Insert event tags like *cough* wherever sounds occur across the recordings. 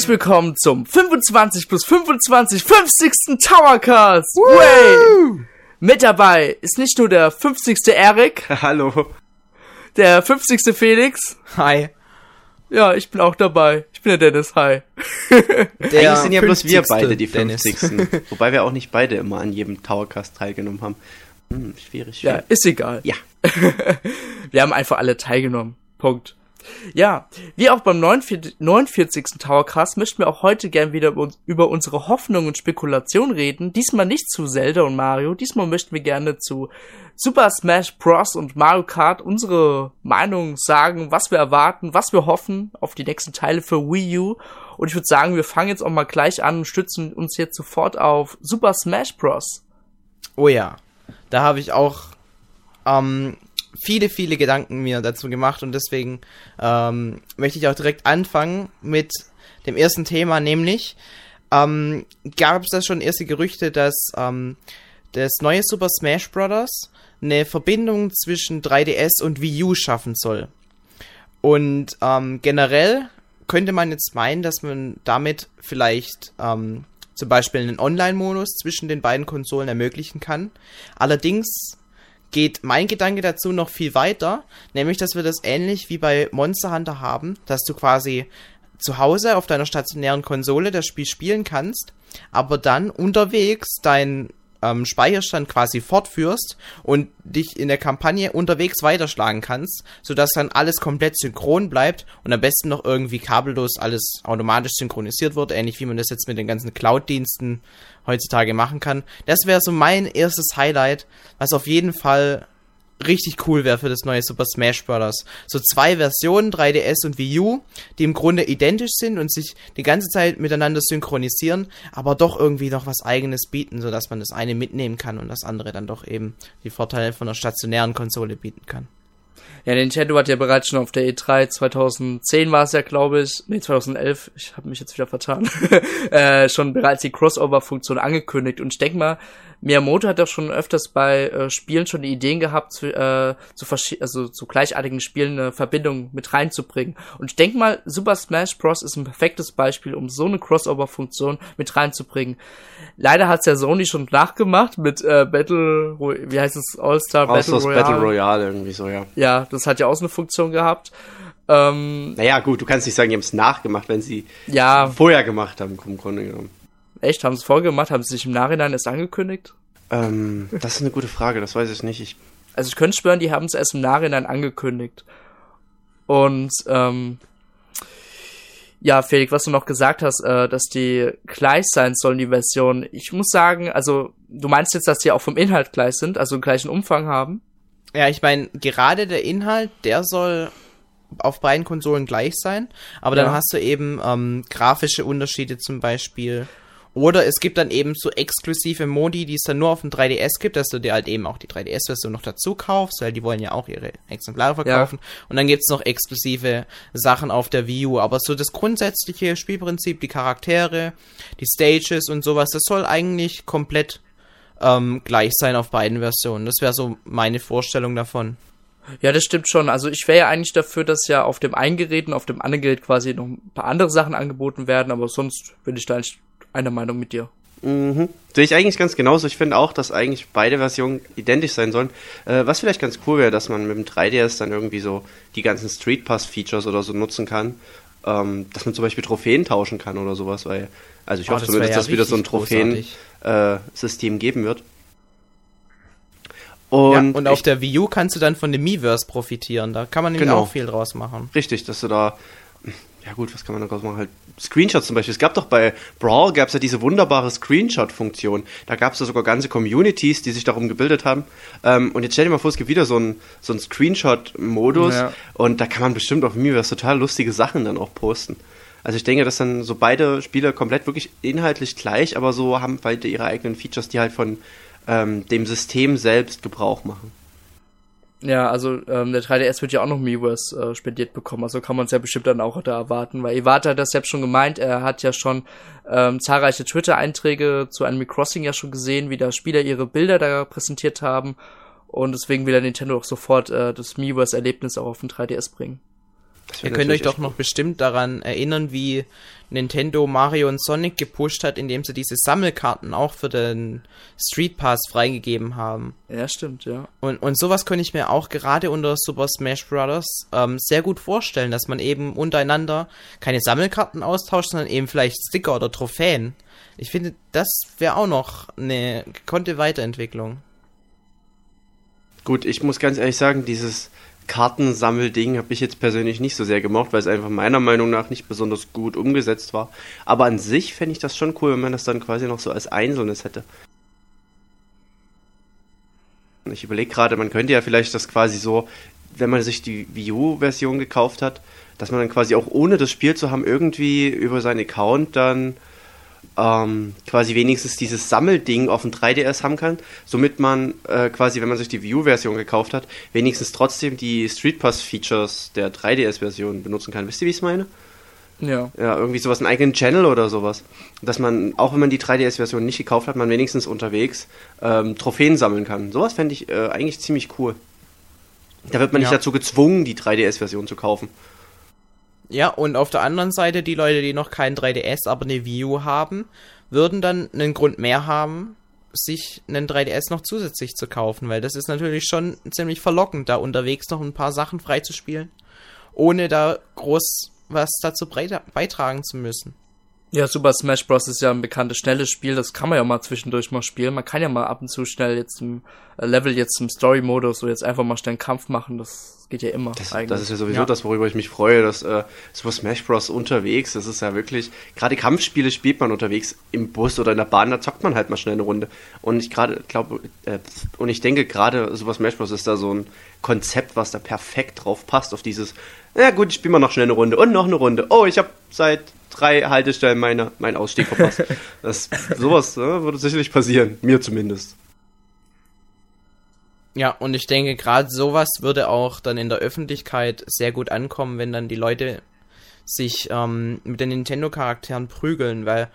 Herzlich willkommen zum 25 plus 25 50. Towercast. Way. Mit dabei ist nicht nur der 50. Erik, *laughs* Hallo. der 50. Felix. Hi. Ja, ich bin auch dabei. Ich bin der Dennis. Hi. Der Eigentlich sind ja bloß wir 50. beide die Dennis. 50. *laughs* Wobei wir auch nicht beide immer an jedem Towercast teilgenommen haben. Hm, schwierig. Ja, schwierig. ist egal. Ja. *laughs* Wir haben einfach alle teilgenommen. Punkt. Ja, wie auch beim 49. 49. Towercast möchten wir auch heute gern wieder über uns- über unsere Hoffnungen und Spekulationen reden. Diesmal nicht zu Zelda und Mario. Diesmal möchten wir gerne zu Super Smash Bros. und Mario Kart unsere Meinung sagen, was wir erwarten, was wir hoffen auf die nächsten Teile für Wii U. Und ich würde sagen, wir fangen jetzt auch mal gleich an und stützen uns jetzt sofort auf Super Smash Bros. Oh ja. Da habe ich auch ähm, viele, viele Gedanken mir dazu gemacht und deswegen ähm, möchte ich auch direkt anfangen mit dem ersten Thema, nämlich ähm, gab es da schon erste Gerüchte, dass ähm, das neue Super Smash Bros. eine Verbindung zwischen 3DS und Wii U schaffen soll. Und ähm, generell könnte man jetzt meinen, dass man damit vielleicht ähm, zum Beispiel einen Online-Modus zwischen den beiden Konsolen ermöglichen kann. Allerdings geht mein Gedanke dazu noch viel weiter, nämlich dass wir das ähnlich wie bei Monster Hunter haben, dass du quasi zu Hause auf deiner stationären Konsole das Spiel spielen kannst, aber dann unterwegs deinen ähm, Speicherstand quasi fortführst und dich in der Kampagne unterwegs weiterschlagen kannst, sodass dann alles komplett synchron bleibt und am besten noch irgendwie kabellos alles automatisch synchronisiert wird, ähnlich wie man das jetzt mit den ganzen Cloud-Diensten heutzutage machen kann. Das wäre so mein erstes Highlight, was auf jeden Fall richtig cool wäre für das neue Super Smash Bros. So zwei Versionen, 3DS und Wii U, die im Grunde identisch sind und sich die ganze Zeit miteinander synchronisieren, aber doch irgendwie noch was eigenes bieten, sodass man das eine mitnehmen kann und das andere dann doch eben die Vorteile von einer stationären Konsole bieten kann. Ja, Nintendo hat ja bereits schon auf der E E3 2010 war es ja, glaube ich, nee, 2011, ich habe mich jetzt wieder vertan, *laughs* äh, schon bereits die Crossover-Funktion angekündigt. Und ich denke mal, Miyamoto hat doch schon öfters bei äh, Spielen schon Ideen gehabt, zu, äh, zu, also zu gleichartigen Spielen eine Verbindung mit reinzubringen. Und ich denke mal, Super Smash Bros. ist ein perfektes Beispiel, um so eine Crossover-Funktion mit reinzubringen. Leider hat's ja Sony schon nachgemacht mit äh, Battle, Ro- wie heißt es, All-Star Battle Royale. Battle Royale irgendwie so, ja. Ja, das hat ja auch so eine Funktion gehabt. Ähm, Naja, gut, du kannst nicht sagen, die haben es nachgemacht, wenn sie ja, vorher gemacht haben, im Grunde genommen. echt, haben sie es vorgemacht, haben sie sich im Nachhinein erst angekündigt? Ähm, das ist eine gute Frage, das weiß ich nicht. Ich, Also ich könnte schwören, die haben es erst im Nachhinein angekündigt. Und ähm, ja, Felix, was du noch gesagt hast, äh, dass die gleich sein sollen, die Version. Ich muss sagen, also du meinst jetzt, dass die auch vom Inhalt gleich sind, also gleichen Umfang haben? Ja, ich meine, gerade der Inhalt, der soll auf beiden Konsolen gleich sein, aber Ja. dann hast du eben ähm, grafische Unterschiede zum Beispiel. Oder es gibt dann eben so exklusive Modi, die es dann nur auf dem 3DS gibt, dass du dir halt eben auch die 3DS-Version noch dazu kaufst, weil die wollen ja auch ihre Exemplare verkaufen. Und dann gibt's noch exklusive Sachen auf der Wii U. Aber so das grundsätzliche Spielprinzip, die Charaktere, die Stages und sowas, das soll eigentlich komplett ähm, gleich sein auf beiden Versionen. Das wäre so meine Vorstellung davon. Ja, das stimmt schon. Also ich wäre ja eigentlich dafür, dass ja auf dem einen Gerät und auf dem anderen Gerät quasi noch ein paar andere Sachen angeboten werden, aber sonst bin ich da eigentlich einer Meinung mit dir. mhm. Sehe ich eigentlich ganz genauso. Ich finde auch, dass eigentlich beide Versionen identisch sein sollen. Äh, was vielleicht ganz cool wäre, dass man mit dem 3DS dann irgendwie so die ganzen Street Pass-Features oder so nutzen kann. Ähm, dass man zum Beispiel Trophäen tauschen kann oder sowas, weil, also ich Oh, hoffe das zumindest, ja dass wieder so ein richtig großartig. Trophäen-System geben wird. Ja, Und, und auf ich- der Wii U kannst du dann von dem Miiverse profitieren. Da kann man nämlich Genau. auch viel draus machen. Richtig, dass du da. Ja gut, was kann man daraus machen? Halt Screenshots zum Beispiel. Es gab doch bei Brawl gab es ja diese wunderbare Screenshot-Funktion. Da gab es ja sogar ganze Communities, die sich darum gebildet haben. Ähm, und jetzt stell dir mal vor, es gibt wieder so einen so Screenshot-Modus Ja. und da kann man bestimmt auf Miiverse total lustige Sachen dann auch posten. Also ich denke, dass dann so beide Spiele komplett wirklich inhaltlich gleich, aber so haben beide ihre eigenen Features, die halt von ähm, dem System selbst Gebrauch machen. Ja, also ähm, der 3DS wird ja auch noch Miiverse äh, spendiert bekommen, also kann man es ja bestimmt dann auch da erwarten, weil Iwata hat das selbst schon gemeint, er hat ja schon ähm, zahlreiche Twitter-Einträge zu Animal Crossing ja schon gesehen, wie da Spieler ihre Bilder da präsentiert haben und deswegen will er Nintendo auch sofort äh, das Miiverse-Erlebnis auch auf den 3DS bringen. Ihr könnt euch doch noch bestimmt daran erinnern, wie Nintendo Mario und Sonic gepusht hat, indem sie diese Sammelkarten auch für den Street Pass freigegeben haben. Ja, stimmt, ja. Und, und sowas könnte ich mir auch gerade unter Super Smash Bros. Ähm, sehr gut vorstellen, dass man eben untereinander keine Sammelkarten austauscht, sondern eben vielleicht Sticker oder Trophäen. Ich finde, das wäre auch noch eine gekonnte Weiterentwicklung. Gut, ich muss ganz ehrlich sagen, dieses Kartensammelding habe ich jetzt persönlich nicht so sehr gemocht, weil es einfach meiner Meinung nach nicht besonders gut umgesetzt war. Aber an sich fände ich das schon cool, wenn man das dann quasi noch so als Einzelnes hätte. Ich überlege gerade, man könnte ja vielleicht das quasi so, wenn man sich die Wii U-Version gekauft hat, dass man dann quasi auch ohne das Spiel zu haben, irgendwie über seinen Account dann ähm, quasi wenigstens dieses Sammelding auf dem 3DS haben kann, somit man äh, quasi, wenn man sich die View version gekauft hat, wenigstens trotzdem die Street Pass-Features der 3DS-Version benutzen kann. Wisst ihr, wie ich es meine? Ja. Ja, irgendwie sowas, einen eigenen Channel oder sowas. Dass man, auch wenn man die 3DS-Version nicht gekauft hat, man wenigstens unterwegs ähm, Trophäen sammeln kann. Sowas fände ich äh, eigentlich ziemlich cool. Da wird man ja. nicht dazu gezwungen, die 3DS-Version zu kaufen. Ja, und auf der anderen Seite, die Leute, die noch kein 3DS, aber eine Wii U haben, würden dann einen Grund mehr haben, sich einen 3DS noch zusätzlich zu kaufen, weil das ist natürlich schon ziemlich verlockend, da unterwegs noch ein paar Sachen freizuspielen, ohne da groß was dazu beitragen zu müssen. Ja, Super Smash Bros. ist ja ein bekanntes, schnelles Spiel, das kann man ja mal zwischendurch mal spielen. Man kann ja mal ab und zu schnell jetzt im äh, Level, jetzt im Story-Modus oder jetzt einfach mal schnell einen Kampf machen, das geht ja immer. Das, das ist ja sowieso ja. das, worüber ich mich freue, dass äh, Super Smash Bros. unterwegs, das ist ja wirklich, gerade Kampfspiele spielt man unterwegs im Bus oder in der Bahn, da zockt man halt mal schnell eine Runde. Und ich gerade glaube, äh, und ich denke gerade Super Smash Bros. ist da so ein Konzept, was da perfekt drauf passt, auf dieses, ja gut, ich spiele mal noch schnell eine Runde und noch eine Runde. Oh, ich habe seit drei Haltestellen meine, meinen Ausstieg verpasst. *laughs* das, sowas ne, würde sicherlich passieren, mir zumindest. Ja, und ich denke, gerade sowas würde auch dann in der Öffentlichkeit sehr gut ankommen, wenn dann die Leute sich ähm, mit den Nintendo-Charakteren prügeln, weil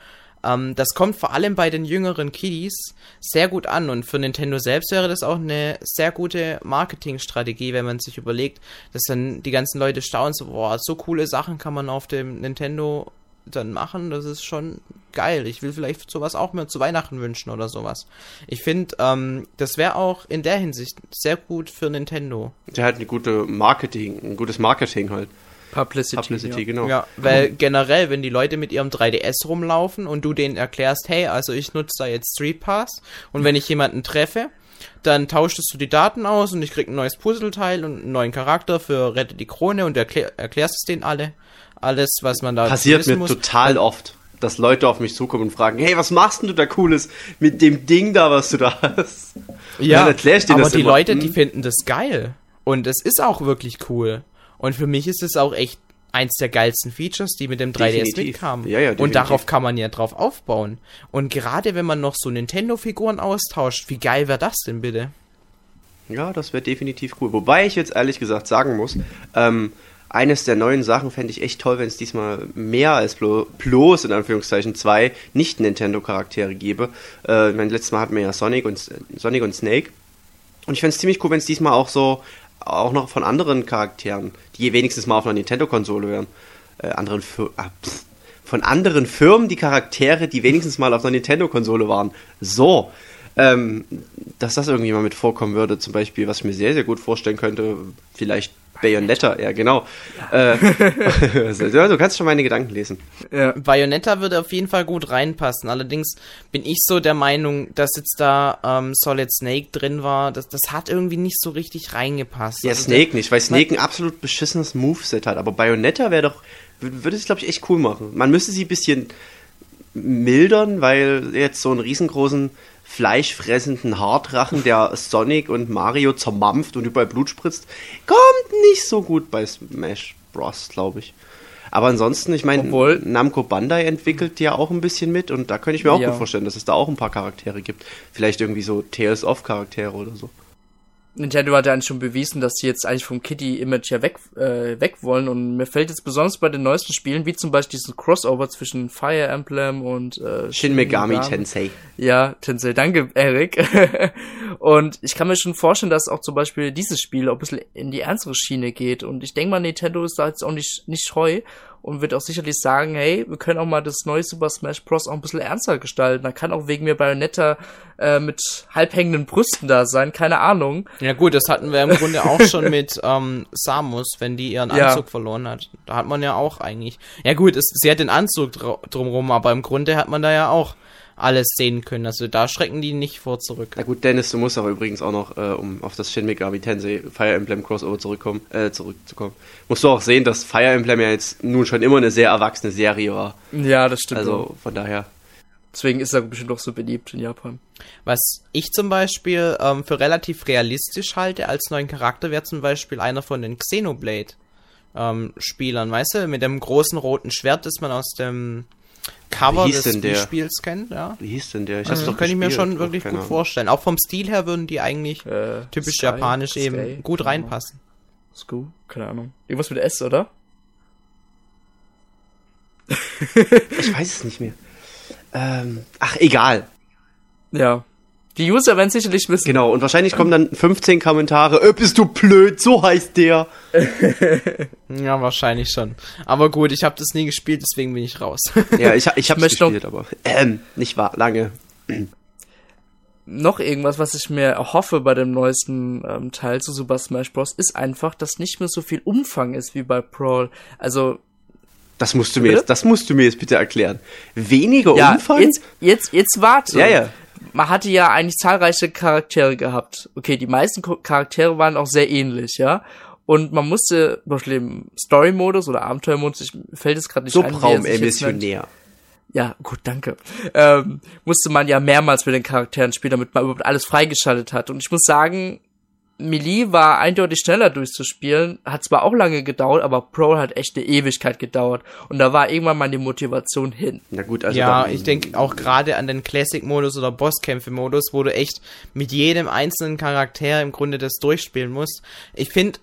ähm, das kommt vor allem bei den jüngeren Kiddies sehr gut an und für Nintendo selbst wäre das auch eine sehr gute Marketingstrategie, wenn man sich überlegt, dass dann die ganzen Leute staunen, so, boah, so coole Sachen kann man auf dem Nintendo dann machen, das ist schon geil. Ich will vielleicht sowas auch mir zu Weihnachten wünschen oder sowas. Ich finde, ähm, das wäre auch in der Hinsicht sehr gut für Nintendo. Der hat eine gute Marketing, ein gutes Marketing halt. Publicity, Publicity ja. genau. Ja, weil generell, wenn die Leute mit ihrem 3DS rumlaufen und du denen erklärst, hey, also ich nutze da jetzt Street Pass und wenn ich jemanden treffe, dann tauschtest du die Daten aus und ich krieg ein neues Puzzleteil und einen neuen Charakter für Rette die Krone und erklär, erklärst es denen alle alles, was man da Passiert mir muss. total oft, dass Leute auf mich zukommen und fragen, hey, was machst denn du da Cooles mit dem Ding da, was du da hast? Ja, aber die immer. Leute, die hm? finden das geil. Und es ist auch wirklich cool. Und für mich ist es auch echt eins der geilsten Features, die mit dem 3DS definitiv. mitkamen. Ja, ja, und darauf kann man ja drauf aufbauen. Und gerade wenn man noch so Nintendo-Figuren austauscht, wie geil wäre das denn bitte? Ja, das wäre definitiv cool. Wobei ich jetzt ehrlich gesagt sagen muss, ähm, eines der neuen Sachen fände ich echt toll, wenn es diesmal mehr als bloß in Anführungszeichen zwei Nicht-Nintendo-Charaktere gäbe. Äh, mein letztes Mal hatten wir ja Sonic und, Sonic und Snake. Und ich fände es ziemlich cool, wenn es diesmal auch so, auch noch von anderen Charakteren, die wenigstens mal auf einer Nintendo-Konsole wären, äh, anderen Fir ah, von anderen Firmen die Charaktere, die wenigstens mal auf einer Nintendo-Konsole waren. So, ähm, dass das irgendwie mal mit vorkommen würde, zum Beispiel, was ich mir sehr, sehr gut vorstellen könnte, vielleicht Bayonetta, ja, genau. Ja. Äh, *laughs* du kannst schon meine Gedanken lesen. Ja. Bayonetta würde auf jeden Fall gut reinpassen. Allerdings bin ich so der Meinung, dass jetzt da ähm, Solid Snake drin war. Das, das hat irgendwie nicht so richtig reingepasst. Ja, also Snake der, nicht, weil Snake ein absolut beschissenes Moveset hat. Aber Bayonetta wäre doch, würde es, glaube ich, echt cool machen. Man müsste sie ein bisschen mildern, weil jetzt so einen riesengroßen fleischfressenden Hardrachen, der Sonic und Mario zermampft und überall Blut spritzt, kommt nicht so gut bei Smash Bros, glaube ich. Aber ansonsten, ich meine, Namco Bandai entwickelt ja auch ein bisschen mit und da könnte ich mir auch ja. gut vorstellen, dass es da auch ein paar Charaktere gibt. Vielleicht irgendwie so Tales of Charaktere oder so. Nintendo hat ja eigentlich schon bewiesen, dass sie jetzt eigentlich vom Kitty-Image ja weg, äh, weg wollen. Und mir fällt jetzt besonders bei den neuesten Spielen, wie zum Beispiel diesen Crossover zwischen Fire Emblem und äh, Shin Megami Tensei. Ja, Tensei, danke, Eric. *laughs* und ich kann mir schon vorstellen, dass auch zum Beispiel dieses Spiel auch ein bisschen in die ernstere Schiene geht. Und ich denke mal, Nintendo ist da jetzt auch nicht, nicht scheu und wird auch sicherlich sagen, hey, wir können auch mal das neue Super Smash Bros. auch ein bisschen ernster gestalten. Da kann auch wegen mir Bayonetta äh, mit halbhängenden Brüsten da sein, keine Ahnung. Ja gut, das hatten wir im Grunde auch schon mit *laughs* ähm, Samus, wenn die ihren Anzug ja. verloren hat. Da hat man ja auch eigentlich. Ja gut, es, sie hat den Anzug dr drumrum, aber im Grunde hat man da ja auch alles sehen können. Also da schrecken die nicht vor zurück. Na gut, Dennis, du musst aber übrigens auch noch, äh, um auf das Shin Megami Tensei Fire Emblem Crossover zurückkommen, äh, zurückzukommen, musst du auch sehen, dass Fire Emblem ja jetzt nun schon immer eine sehr erwachsene Serie war. Ja, das stimmt. Also von daher. Deswegen ist er bestimmt auch so beliebt in Japan. Was ich zum Beispiel ähm, für relativ realistisch halte als neuen Charakter wäre zum Beispiel einer von den Xenoblade ähm, Spielern, weißt du, mit dem großen roten Schwert, das man aus dem Cover des Spiels kennt, ja. Wie hieß denn der? Ich also, das könnte ich mir schon wirklich gut vorstellen. Auch vom Stil her würden die eigentlich äh, typisch Sky, japanisch Sky, eben gut reinpassen. Sku, keine Ahnung. Irgendwas mit S, oder? ich weiß es nicht mehr. Ähm, ach, egal. Ja. Die User werden sicherlich wissen. Genau, und wahrscheinlich kommen dann 15 Kommentare, äh, bist du blöd, so heißt der. *laughs* ja, wahrscheinlich schon. Aber gut, ich habe das nie gespielt, deswegen bin ich raus. *laughs* ja, ich, ich habe gespielt, aber ähm, nicht wahr, lange. noch irgendwas, was ich mir hoffe bei dem neuesten ähm, Teil zu Super Smash Bros. ist einfach, dass nicht mehr so viel Umfang ist wie bei Brawl. Also das musst du mir jetzt, das musst du mir jetzt bitte erklären. Weniger ja, Umfang? Jetzt, jetzt, jetzt warte. Ja, ja man hatte ja eigentlich zahlreiche Charaktere gehabt. Okay, die meisten Charaktere waren auch sehr ähnlich, ja. Und man musste, zum Beispiel im Story-Modus oder Abenteuer-Modus, ich fällt es gerade nicht. Subraum-emissionär. Ja, gut, danke. Ähm, musste man ja mehrmals mit den Charakteren spielen, damit man überhaupt alles freigeschaltet hat. Und ich muss sagen, Melee war eindeutig schneller durchzuspielen, hat zwar auch lange gedauert, aber Pro hat echt eine Ewigkeit gedauert und da war irgendwann mal die Motivation hin. Na gut, also ja, ich denke auch gerade an den Classic-Modus oder Bosskämpfe-Modus, wo du echt mit jedem einzelnen Charakter im Grunde das durchspielen musst. Ich finde,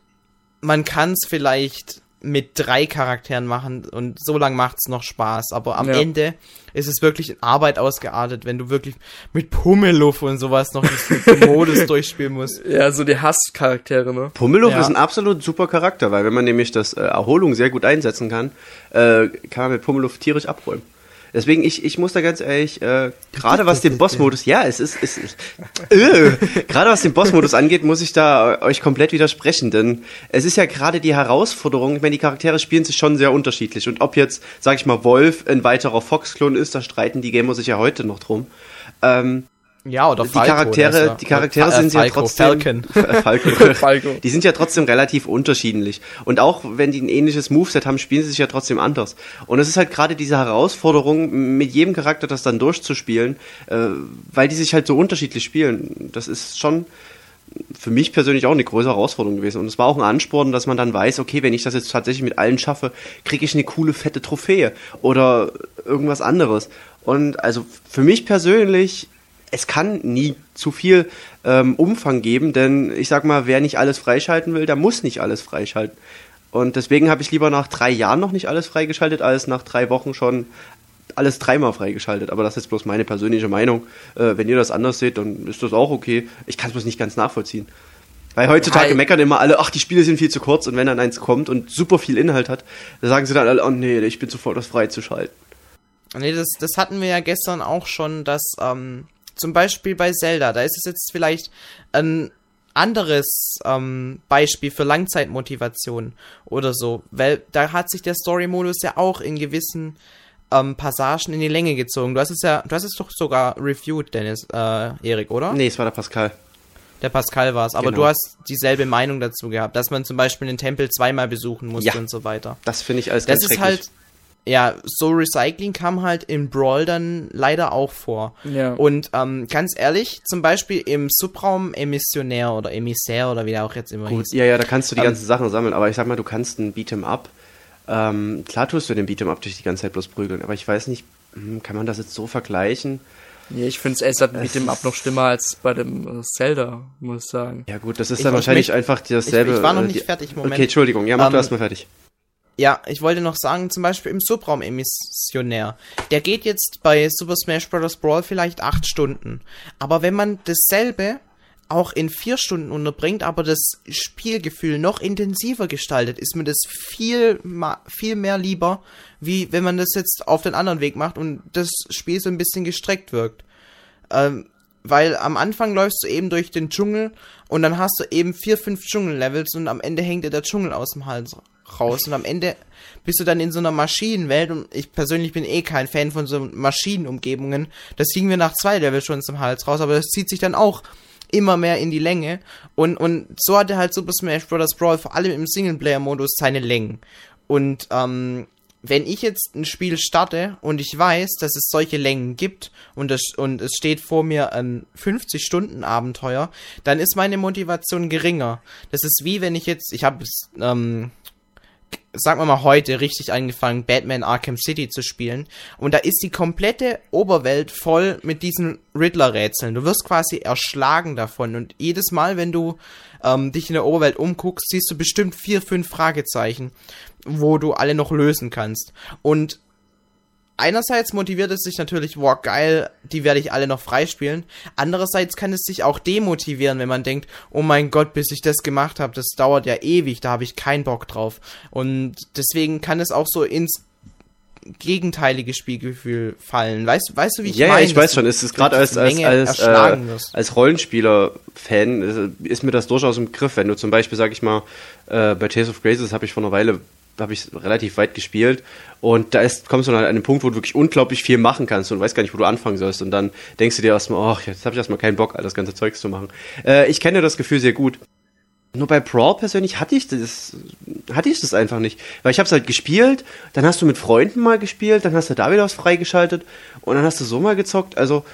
man kann es vielleicht mit drei Charakteren machen und so lang macht's noch Spaß. Aber am ja. Ende ist es wirklich in Arbeit ausgeartet, wenn du wirklich mit Pummeluff und sowas noch den *laughs* Modus durchspielen musst. Ja, so die Hasscharaktere, ne? Pummeluff ja. ist ein absolut super Charakter, weil wenn man nämlich das äh, Erholung sehr gut einsetzen kann, äh, kann man mit Pummeluff tierisch abräumen. Deswegen, ich, ich muss da ganz ehrlich, äh, gerade was den Bossmodus, ja, es ist, es ist, *laughs* äh, gerade was den Bossmodus angeht, muss ich da euch komplett widersprechen, denn es ist ja gerade die Herausforderung, ich meine, die Charaktere spielen sich schon sehr unterschiedlich und ob jetzt, sag ich mal, Wolf ein weiterer Fox-Klon ist, da streiten die Gamer sich ja heute noch drum. Ähm, ja, oder Falco, die Charaktere, ja, die Charaktere äh, sind ja trotzdem Falcon. *laughs* *laughs* Falco. Falco. Die sind ja trotzdem relativ unterschiedlich und auch wenn die ein ähnliches Moveset haben, spielen sie sich ja trotzdem anders. Und es ist halt gerade diese Herausforderung mit jedem Charakter das dann durchzuspielen, äh, weil die sich halt so unterschiedlich spielen. Das ist schon für mich persönlich auch eine große Herausforderung gewesen. Und es war auch ein Ansporn, dass man dann weiß, okay, wenn ich das jetzt tatsächlich mit allen schaffe, kriege ich eine coole, fette Trophäe oder irgendwas anderes. Und also für mich persönlich es kann nie zu viel ähm, Umfang geben, denn ich sag mal, wer nicht alles freischalten will, der muss nicht alles freischalten. Und deswegen habe ich lieber nach drei Jahren noch nicht alles freigeschaltet, als nach drei Wochen schon alles dreimal freigeschaltet. Aber das ist bloß meine persönliche Meinung. Äh, wenn ihr das anders seht, dann ist das auch okay. Ich kann es bloß nicht ganz nachvollziehen. Weil heutzutage Hi. meckern immer alle, ach, die Spiele sind viel zu kurz und wenn dann eins kommt und super viel Inhalt hat, dann sagen sie dann alle, oh nee, ich bin sofort das freizuschalten. Nee, das, das hatten wir ja gestern auch schon, dass ähm, zum Beispiel bei Zelda, da ist es jetzt vielleicht ein anderes ähm, Beispiel für Langzeitmotivation oder so, weil da hat sich der Story-Modus ja auch in gewissen ähm, Passagen in die Länge gezogen. Du hast es ja, du hast es doch sogar reviewed, Dennis, äh, Erik, oder? Nee, es war der Pascal. Der Pascal war es, aber genau. du hast dieselbe Meinung dazu gehabt, dass man zum Beispiel den Tempel zweimal besuchen musste ja, und so weiter. Das finde ich alles das ganz ist halt ja, so Recycling kam halt in Brawl dann leider auch vor. Ja. Und ähm, ganz ehrlich, zum Beispiel im Subraum Emissionär oder Emissär oder wie der auch jetzt immer Gut, hieß. Ja, ja, da kannst du die ähm, ganzen Sachen sammeln, aber ich sag mal, du kannst einen Beat'em Up. Ähm, klar tust du den Beat'em Up durch die ganze Zeit bloß prügeln, aber ich weiß nicht, hm, kann man das jetzt so vergleichen? Nee, ich finde es mit dem Up noch schlimmer als bei dem äh, Zelda, muss ich sagen. Ja gut, das ist Ich- dann ich wahrscheinlich möcht- einfach dasselbe. ich, ich war noch äh, nicht die- fertig, Moment. Okay, Entschuldigung, ja, mach Ähm, du erstmal fertig. Ja, ich wollte noch sagen, zum Beispiel im Subraum-Emissionär. Der geht jetzt bei Super Smash Bros. Brawl vielleicht acht Stunden. Aber wenn man dasselbe auch in vier Stunden unterbringt, aber das Spielgefühl noch intensiver gestaltet, ist mir das viel, viel mehr lieber, wie wenn man das jetzt auf den anderen Weg macht und das Spiel so ein bisschen gestreckt wirkt. Ähm, weil am Anfang läufst du eben durch den Dschungel und dann hast du eben vier, fünf Dschungellevels und am Ende hängt dir der Dschungel aus dem Hals raus und am Ende bist du dann in so einer Maschinenwelt und ich persönlich bin eh kein Fan von so Maschinenumgebungen. Das hing mir nach zwei Levels schon zum Hals raus, aber das zieht sich dann auch immer mehr in die Länge und, und so hatte halt Super Smash Bros. Brawl vor allem im Singleplayer-Modus seine Längen. Und ähm, wenn ich jetzt ein Spiel starte und ich weiß, dass es solche Längen gibt und es, und es steht vor mir ein 50-Stunden-Abenteuer, dann ist meine Motivation geringer. Das ist wie wenn ich jetzt, ich habe ähm, sagen wir mal heute richtig angefangen, Batman Arkham City zu spielen. Und da ist die komplette Oberwelt voll mit diesen Riddler-Rätseln. Du wirst quasi erschlagen davon. Und jedes Mal, wenn du ähm, dich in der Oberwelt umguckst, siehst du bestimmt vier, fünf Fragezeichen, wo du alle noch lösen kannst. Und einerseits motiviert es sich natürlich, wow, geil, die werde ich alle noch freispielen. Andererseits kann es sich auch demotivieren, wenn man denkt, oh mein Gott, bis ich das gemacht habe, das dauert ja ewig, da habe ich keinen Bock drauf. Und deswegen kann es auch so ins gegenteilige Spielgefühl fallen. Weißt, weißt du, wie ich Ja, ja, meine? ich weiß schon. Es ist gerade als, als, als, äh, als Rollenspieler-Fan äh, ist mir das durchaus im Griff. Wenn du zum Beispiel, sag ich mal, äh, bei Tales of Graces habe ich vor einer Weile habe ich relativ weit gespielt und da ist, kommst du dann an einen Punkt, wo du wirklich unglaublich viel machen kannst und weißt gar nicht, wo du anfangen sollst und dann denkst du dir erstmal, ach, jetzt habe ich erstmal keinen Bock, all das ganze Zeugs zu machen. Äh, ich kenne das Gefühl sehr gut. Nur bei Brawl persönlich hatte ich das, hatte ich das einfach nicht. Weil ich habe es halt gespielt, dann hast du mit Freunden mal gespielt, dann hast du da wieder was freigeschaltet und dann hast du so mal gezockt. Also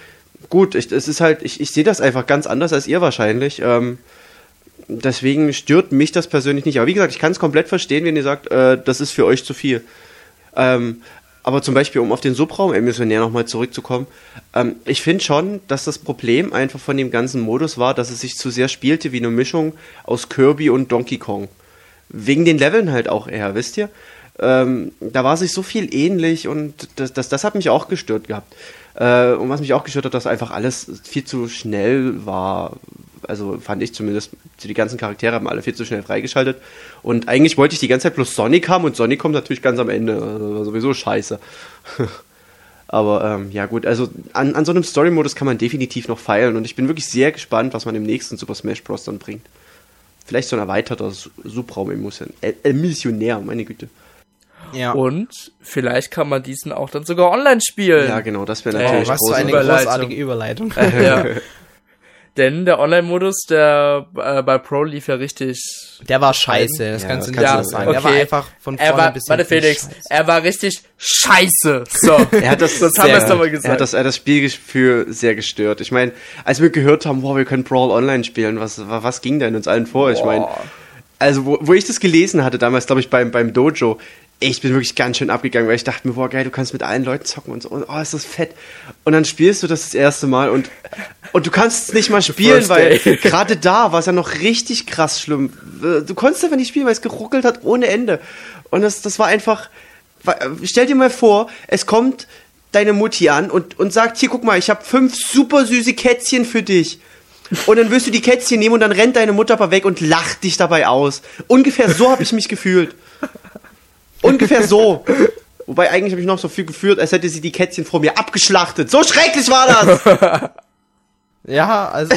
gut, ich, es ist halt, ich, ich sehe das einfach ganz anders als ihr wahrscheinlich. Ähm, deswegen stört mich das persönlich nicht. Aber wie gesagt, ich kann es komplett verstehen, wenn ihr sagt, äh, das ist für euch zu viel. Ähm, aber zum Beispiel, um auf den Subraum-Emissionär nochmal zurückzukommen, ähm, ich finde schon, dass das Problem einfach von dem ganzen Modus war, dass es sich zu sehr spielte wie eine Mischung aus Kirby und Donkey Kong. Wegen den Leveln halt auch eher, wisst ihr? Ähm, da war sich so viel ähnlich und das, das, das hat mich auch gestört gehabt. Äh, und was mich auch gestört hat, dass einfach alles viel zu schnell war. Also fand ich zumindest, die ganzen Charaktere haben alle viel zu schnell freigeschaltet. Und eigentlich wollte ich die ganze Zeit bloß Sonic haben und Sonic kommt natürlich ganz am Ende. Also war sowieso scheiße. *laughs* Aber ähm, ja gut, also an, an so einem Story-Modus kann man definitiv noch feilen und ich bin wirklich sehr gespannt, was man im nächsten Super Smash Bros. dann bringt. Vielleicht so ein erweiterter Su- Subraum-Emissionär, meine Güte. Ja. Und vielleicht kann man diesen auch dann sogar online spielen. Ja, genau, das wäre Oh, natürlich was für eine Überleitung. großartige Überleitung. *laughs* ja. *laughs* Denn der Online-Modus, der äh, bei Pro lief ja richtig. Der war scheiße, das Ja, kannst du nicht so sagen. sagen. Der war Okay. einfach von vorne war, bis warte hinten Felix, scheiße. er war richtig scheiße. So. *laughs* Er hat das, Das haben sehr- wir es doch mal Er gesagt. hat das, er hat das Spielgefühl sehr gestört. Ich meine, als wir gehört haben, wow, wir können Brawl online spielen, was, was ging da in uns allen vor? Ich meine, Boah. also wo, wo ich das gelesen hatte, damals, glaube ich, beim, beim Dojo, ich bin wirklich ganz schön abgegangen, weil ich dachte mir, boah, geil, du kannst mit allen Leuten zocken und so, und oh, ist das fett. Und dann spielst du das das erste Mal und, und du kannst es nicht mal spielen, weil *laughs* gerade da war es ja noch richtig krass schlimm. Du konntest einfach nicht spielen, weil es geruckelt hat ohne Ende. Und das, das war einfach, stell dir mal vor, es kommt deine Mutti an und, und sagt, hier, guck mal, ich habe fünf super süße Kätzchen für dich. Und dann wirst du die Kätzchen nehmen und dann rennt deine Mutter aber weg und lacht dich dabei aus. Ungefähr so habe ich mich gefühlt. Ungefähr so. Wobei eigentlich habe ich noch so viel gefühlt, als hätte sie die Kätzchen vor mir abgeschlachtet. So schrecklich war das. Ja, also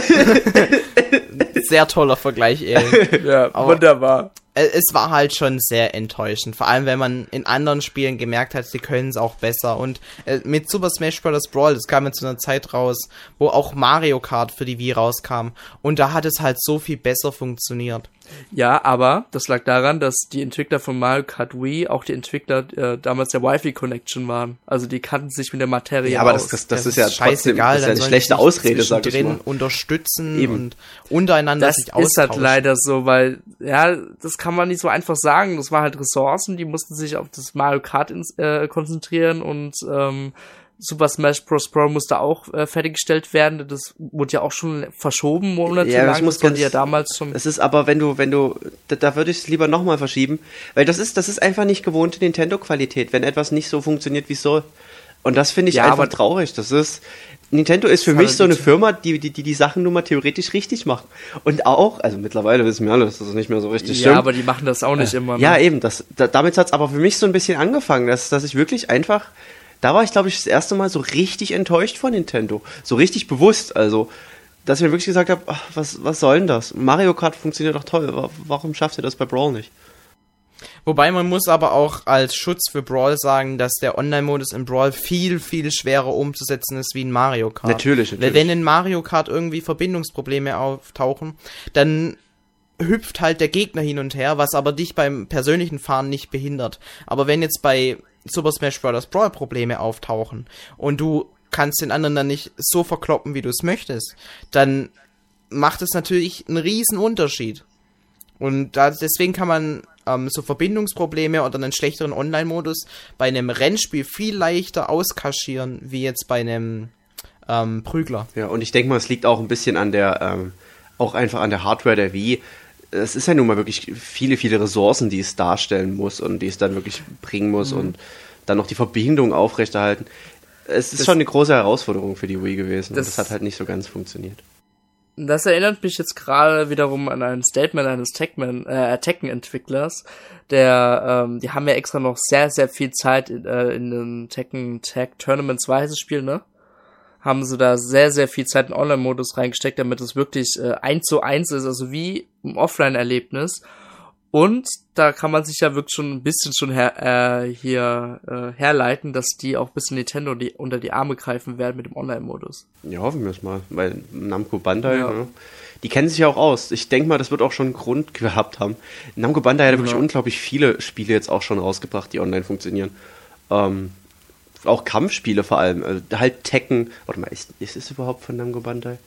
*laughs* sehr toller Vergleich, Erik. Ja, Aber- wunderbar. Äh, Es war halt schon sehr enttäuschend. Vor allem, wenn man in anderen Spielen gemerkt hat, sie können es auch besser. Und äh, mit Super Smash Bros. Brawl, das kam ja zu einer Zeit raus, wo auch Mario Kart für die Wii rauskam. Und da hat es halt so viel besser funktioniert. Ja, aber das lag daran, dass die Entwickler von Mario Kart Wii auch die Entwickler äh, damals der Wi-Fi Connection waren. Also die kannten sich mit der Materie Ja, aber aus. das, das, das ist ja trotzdem scheißegal, das ist ja eine schlechte Ausrede, sag ich mal. unterstützen Eben. und untereinander das sich ist austauschen. halt leider so, weil, ja, das kann man nicht so einfach sagen. Das war halt Ressourcen, die mussten sich auf das Mario Kart ins, äh, konzentrieren und ähm, Super Smash Bros. Brawl musste auch äh, fertiggestellt werden. Das wurde ja auch schon verschoben monatelang. Ja, das muss ganz- ja damals schon. Es ist aber, wenn du, wenn du, da, da würde ich es lieber nochmal verschieben, weil das ist, das ist einfach nicht gewohnte Nintendo-Qualität, wenn etwas nicht so funktioniert, wie es soll. Und das finde ich Ja, einfach aber- traurig. Das ist, Nintendo ist für mich halt so eine Firma, die, die, die die Sachen nun mal theoretisch richtig macht. Und auch, also mittlerweile wissen wir alle, dass das nicht mehr so richtig ja, stimmt. aber die machen das auch nicht immer. Ne? Ja, eben. Das, da, damit hat's aber für mich so ein bisschen angefangen, dass, dass ich wirklich einfach, da war ich, glaube ich, das erste Mal so richtig enttäuscht von Nintendo. So richtig bewusst. Also, dass ich mir wirklich gesagt habe, was, was soll denn das? Mario Kart funktioniert doch toll. Wa- Warum schafft ihr das bei Brawl nicht? Wobei man muss aber auch als Schutz für Brawl sagen, dass der Online-Modus in Brawl viel, viel schwerer umzusetzen ist wie in Mario Kart. Natürlich, Weil natürlich. wenn in Mario Kart irgendwie Verbindungsprobleme auftauchen, dann hüpft halt der Gegner hin und her, was aber dich beim persönlichen Fahren nicht behindert. Aber wenn jetzt bei Super Smash Bros. Brawl Probleme auftauchen und du kannst den anderen dann nicht so verkloppen, wie du es möchtest, dann macht es natürlich einen riesen Unterschied. Und da, deswegen kann man ähm, so Verbindungsprobleme oder einen schlechteren Online-Modus bei einem Rennspiel viel leichter auskaschieren, wie jetzt bei einem ähm, Prügler. Ja, und ich denke mal, es liegt auch ein bisschen an der, ähm, auch einfach an der Hardware der Wii. Es ist ja nun mal wirklich viele, viele Ressourcen, die es darstellen muss und die es dann wirklich bringen muss und dann noch die Verbindung aufrechterhalten. Es ist Das- schon eine große Herausforderung für die Wii gewesen. Das- Das, das hat halt nicht so ganz funktioniert. Das erinnert mich jetzt gerade wiederum an ein Statement eines Techman, äh, Tekken-Entwicklers, der, ähm, die haben ja extra noch sehr, sehr viel Zeit in, äh, in den Tekken Tag Tournament 2 heißt das Spiel, ne? Haben sie da sehr, sehr viel Zeit in Online-Modus reingesteckt, damit es wirklich äh, eins zu eins ist, also wie ein Offline-Erlebnis. Und da kann man sich ja wirklich schon ein bisschen schon her, äh, hier äh, herleiten, dass die auch ein bisschen Nintendo die, unter die Arme greifen werden mit dem Online-Modus. Ja, hoffen wir es mal, weil Namco Bandai, Ja. ne, die kennen sich ja auch aus. Ich denke mal, das wird auch schon einen Grund *laughs* gehabt haben. Namco Bandai hat ja wirklich Ja. unglaublich viele Spiele jetzt auch schon rausgebracht, die online funktionieren. Ähm, auch Kampfspiele vor allem. Also halt Tekken. Warte mal, ist, ist es überhaupt von Namco Bandai?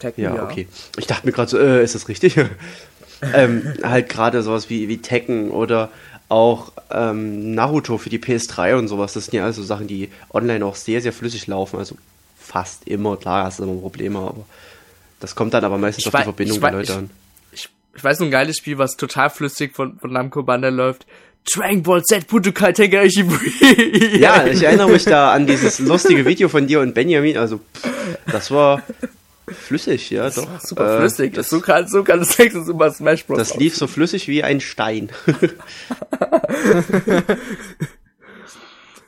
Tekken, Ja, okay. Ich dachte mir gerade so, äh, ist das richtig? *laughs* ähm, halt gerade sowas wie, wie Tekken oder auch ähm, Naruto für die PS3 und sowas. Das sind ja also Sachen, die online auch sehr, sehr flüssig laufen. Also fast immer, klar, hast du immer Probleme, aber das kommt dann aber meistens Ich auf die Verbindung der Leute ich- an. ich, ich weiß ein geiles Spiel, was total flüssig von, von Namco Bandai läuft. Dragon Ball Z Budokai Tenkaichi Bui. Ja, ich erinnere mich da an dieses lustige Video von dir und Benjamin. Also, pff, das war flüssig, ja, doch. super Äh, flüssig. Das, so kann, so kann das nächste Super Smash Bros. das lief so flüssig wie ein Stein. *laughs* *laughs*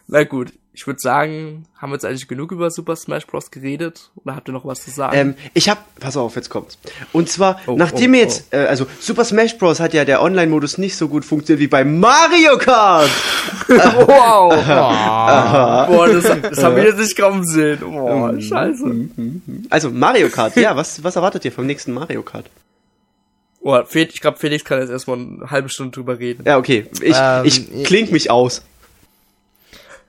Na gut, ich würde sagen, haben wir jetzt eigentlich genug über Super Smash Bros. geredet? Oder habt ihr noch was zu sagen? Ähm, ich hab, pass auf, jetzt kommt's. Und zwar, Oh, nachdem oh, jetzt, äh, also Super Smash Bros. hat ja der Online-Modus nicht so gut funktioniert wie bei Mario Kart. *laughs* wow! *laughs* Boah, das, das haben wir jetzt nicht kommen sehen. Boah, *laughs* scheiße. Also Mario Kart, ja, was, was erwartet ihr vom nächsten Mario Kart? Boah, ich glaube, Felix kann jetzt erstmal eine halbe Stunde drüber reden. Ja, okay, ich, Ähm, ich kling mich aus.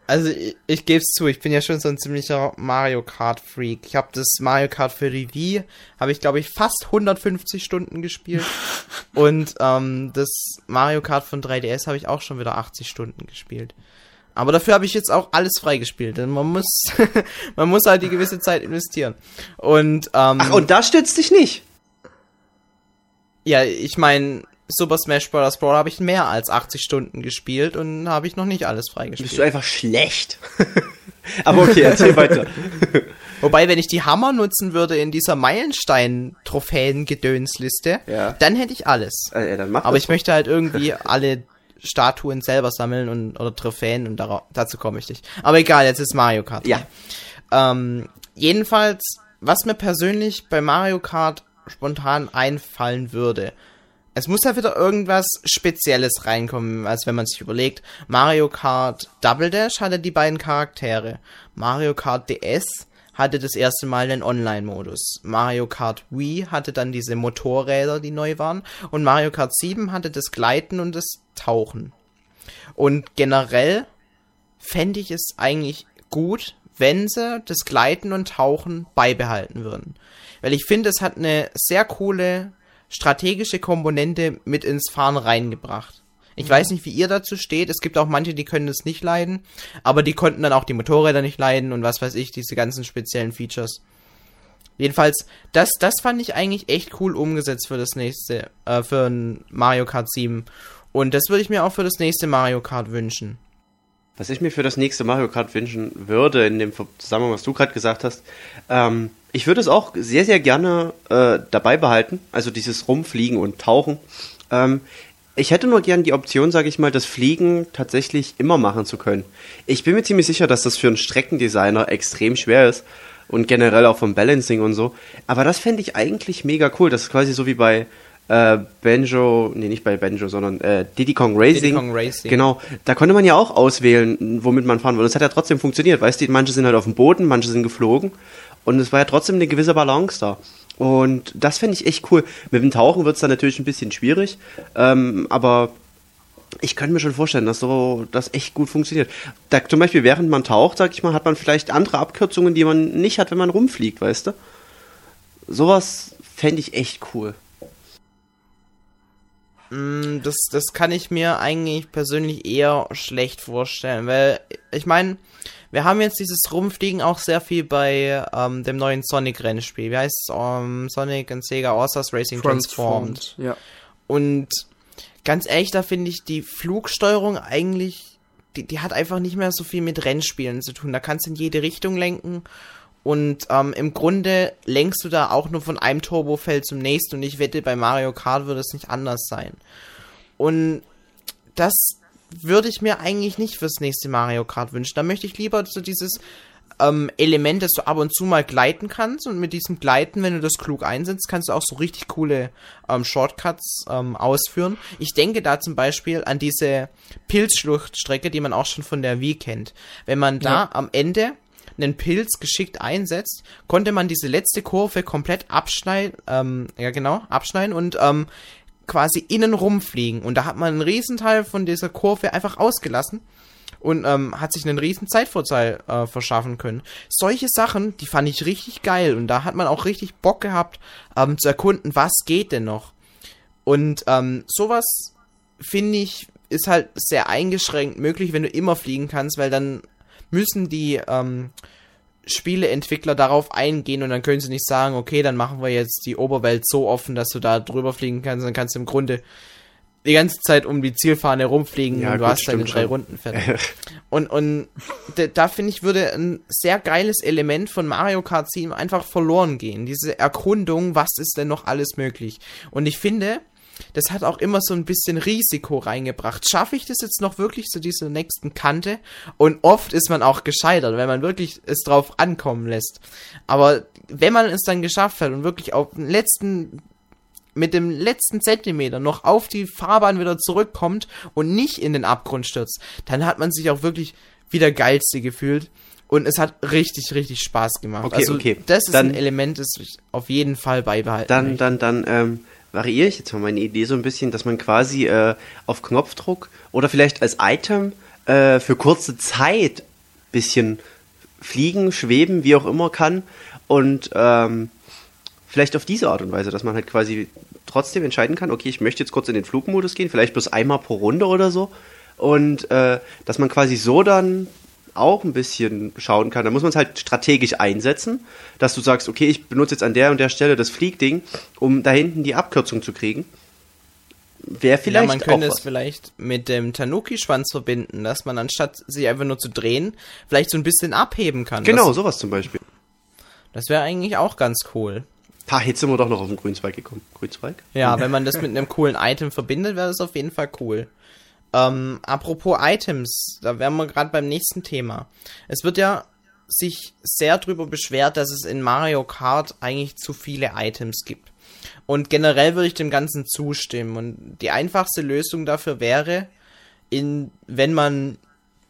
Also ich, ich gebe es zu, ich bin ja schon so ein ziemlicher Mario Kart Freak. Ich habe das Mario Kart für die Wii, habe ich glaube ich fast 150 Stunden gespielt. *laughs* Und ähm, das Mario Kart von 3DS habe ich auch schon wieder 80 Stunden gespielt. Aber dafür habe ich jetzt auch alles freigespielt, denn man muss, *laughs* man muss halt die gewisse Zeit investieren. Und ähm, Ach, und da stützt dich nicht. ja, ich meine, Super Smash Bros. Brawl habe ich mehr als 80 Stunden gespielt und habe ich noch nicht alles freigespielt. Bist du einfach schlecht. *laughs* Aber okay, erzähl weiter. *laughs* Wobei, wenn ich die Hammer nutzen würde in dieser Meilenstein-Trophäen-Gedönsliste, Ja. dann hätte ich alles. Äh, ja, Aber ich möchte halt irgendwie *laughs* alle Statuen selber sammeln und oder Trophäen und dara- dazu komme ich nicht. Aber egal, jetzt ist Mario Kart. Ja. Ähm, jedenfalls, was mir persönlich bei Mario Kart spontan einfallen würde, es muss ja wieder irgendwas Spezielles reinkommen, als wenn man sich überlegt, Mario Kart Double Dash hatte die beiden Charaktere. Mario Kart DS hatte das erste Mal einen Online-Modus. Mario Kart Wii hatte dann diese Motorräder, die neu waren. Und Mario Kart 7 hatte das Gleiten und das Tauchen. Und generell fände ich es eigentlich gut, wenn sie das Gleiten und Tauchen beibehalten würden. Weil ich finde, es hat eine sehr coole strategische Komponente mit ins Fahren reingebracht. Ich weiß nicht, wie ihr dazu steht. Es gibt auch manche, die können das nicht leiden, aber die konnten dann auch die Motorräder nicht leiden und was weiß ich, diese ganzen speziellen Features. Jedenfalls, das, das fand ich eigentlich echt cool umgesetzt für das nächste, äh, für ein Mario Kart 7. Und das würde ich mir auch für das nächste Mario Kart wünschen. Was ich mir für das nächste Mario Kart wünschen würde, in dem Zusammenhang, was du gerade gesagt hast, ähm, ich würde es auch sehr, sehr gerne äh, dabei behalten, also dieses Rumfliegen und Tauchen. Ähm, ich hätte nur gern die Option, sage ich mal, das Fliegen tatsächlich immer machen zu können. Ich bin mir ziemlich sicher, dass das für einen Streckendesigner extrem schwer ist und generell auch vom Balancing und so. Aber das fände ich eigentlich mega cool. Das ist quasi so wie bei äh, Banjo, nee, nicht bei Banjo, sondern äh, Diddy Kong Racing. Diddy Kong Racing. Genau, da konnte man ja auch auswählen, womit man fahren wollte. Es hat ja trotzdem funktioniert, weißt du, manche sind halt auf dem Boden, manche sind geflogen und es war ja trotzdem eine gewisse Balance da. Und das fände ich echt cool. Mit dem Tauchen wird es dann natürlich ein bisschen schwierig, ähm, aber ich könnte mir schon vorstellen, dass so das echt gut funktioniert. Da, zum Beispiel, während man taucht, sag ich mal, hat man vielleicht andere Abkürzungen, die man nicht hat, wenn man rumfliegt, weißt du? Sowas fände ich echt cool. Mm, das, das kann ich mir eigentlich persönlich eher schlecht vorstellen, weil ich meine, wir haben jetzt dieses Rumfliegen auch sehr viel bei ähm, dem neuen Sonic-Rennspiel. Wie heißt es? Um, ähm, Sonic und Sega All-Stars Racing Transformed. Transformed. Ja. Und ganz ehrlich, da finde ich die Flugsteuerung eigentlich, die, die hat einfach nicht mehr so viel mit Rennspielen zu tun. Da kannst du in jede Richtung lenken und ähm, im Grunde lenkst du da auch nur von einem Turbofeld zum nächsten und ich wette, bei Mario Kart würde es nicht anders sein. Und das würde ich mir eigentlich nicht fürs nächste Mario Kart wünschen. Da möchte ich lieber so dieses ähm, Element, dass du ab und zu mal gleiten kannst und mit diesem Gleiten, wenn du das klug einsetzt, kannst du auch so richtig coole ähm, Shortcuts ähm, ausführen. Ich denke da zum Beispiel an diese Pilzschluchtstrecke, die man auch schon von der Wii kennt. Wenn man da ja. am Ende einen Pilz geschickt einsetzt, konnte man diese letzte Kurve komplett abschneiden, ähm, ja genau, abschneiden und ähm, quasi innen rumfliegen. Und da hat man einen Riesenteil von dieser Kurve einfach ausgelassen und ähm, hat sich einen riesen Zeitvorteil äh, verschaffen können. Solche Sachen, die fand ich richtig geil und da hat man auch richtig Bock gehabt ähm, zu erkunden, was geht denn noch. Und ähm, sowas finde ich ist halt sehr eingeschränkt möglich, wenn du immer fliegen kannst, weil dann müssen die ähm, Spieleentwickler darauf eingehen und dann können sie nicht sagen, okay, dann machen wir jetzt die Oberwelt so offen, dass du da drüber fliegen kannst, dann kannst du im Grunde die ganze Zeit um die Zielfahne rumfliegen ja, und du gut, hast deine drei schon. Runden fertig. *laughs* und und da finde ich, würde ein sehr geiles Element von Mario Kart 7 einfach verloren gehen. Diese Erkundung, was ist denn noch alles möglich? Und ich finde, das hat auch immer so ein bisschen Risiko reingebracht. Schaffe ich das jetzt noch wirklich zu dieser nächsten Kante? Und oft ist man auch gescheitert, wenn man wirklich es drauf ankommen lässt. Aber wenn man es dann geschafft hat und wirklich auf den letzten mit dem letzten Zentimeter noch auf die Fahrbahn wieder zurückkommt und nicht in den Abgrund stürzt, dann hat man sich auch wirklich wieder geilste gefühlt. Und es hat richtig, richtig Spaß gemacht. Okay, also okay. das ist dann, ein Element, das ich auf jeden Fall beibehalten Dann, möchte. dann, dann, ähm, variiere ich jetzt mal meine Idee so ein bisschen, dass man quasi äh, auf Knopfdruck oder vielleicht als Item äh, für kurze Zeit bisschen fliegen, schweben, wie auch immer kann und ähm, vielleicht auf diese Art und Weise, dass man halt quasi trotzdem entscheiden kann, okay, ich möchte jetzt kurz in den Flugmodus gehen, vielleicht bloß einmal pro Runde oder so und äh, dass man quasi so dann auch ein bisschen schauen kann. Da muss man es halt strategisch einsetzen, dass du sagst, okay, ich benutze jetzt an der und der Stelle das Fliegding, um da hinten die Abkürzung zu kriegen. Wäre vielleicht. Ja, man könnte es vielleicht mit dem Tanuki-Schwanz verbinden, dass man anstatt sich einfach nur zu drehen, vielleicht so ein bisschen abheben kann. Genau, sowas zum Beispiel. Das wäre eigentlich auch ganz cool. Ha, jetzt sind wir doch noch auf den Grünzweig gekommen. Grünzweig? Ja, wenn man das mit einem coolen Item verbindet, wäre das auf jeden Fall cool. Ähm, apropos Items, da wären wir gerade beim nächsten Thema. Es wird ja sich sehr darüber beschwert, dass es in Mario Kart eigentlich zu viele Items gibt. Und generell würde ich dem Ganzen zustimmen. Und die einfachste Lösung dafür wäre, in, wenn man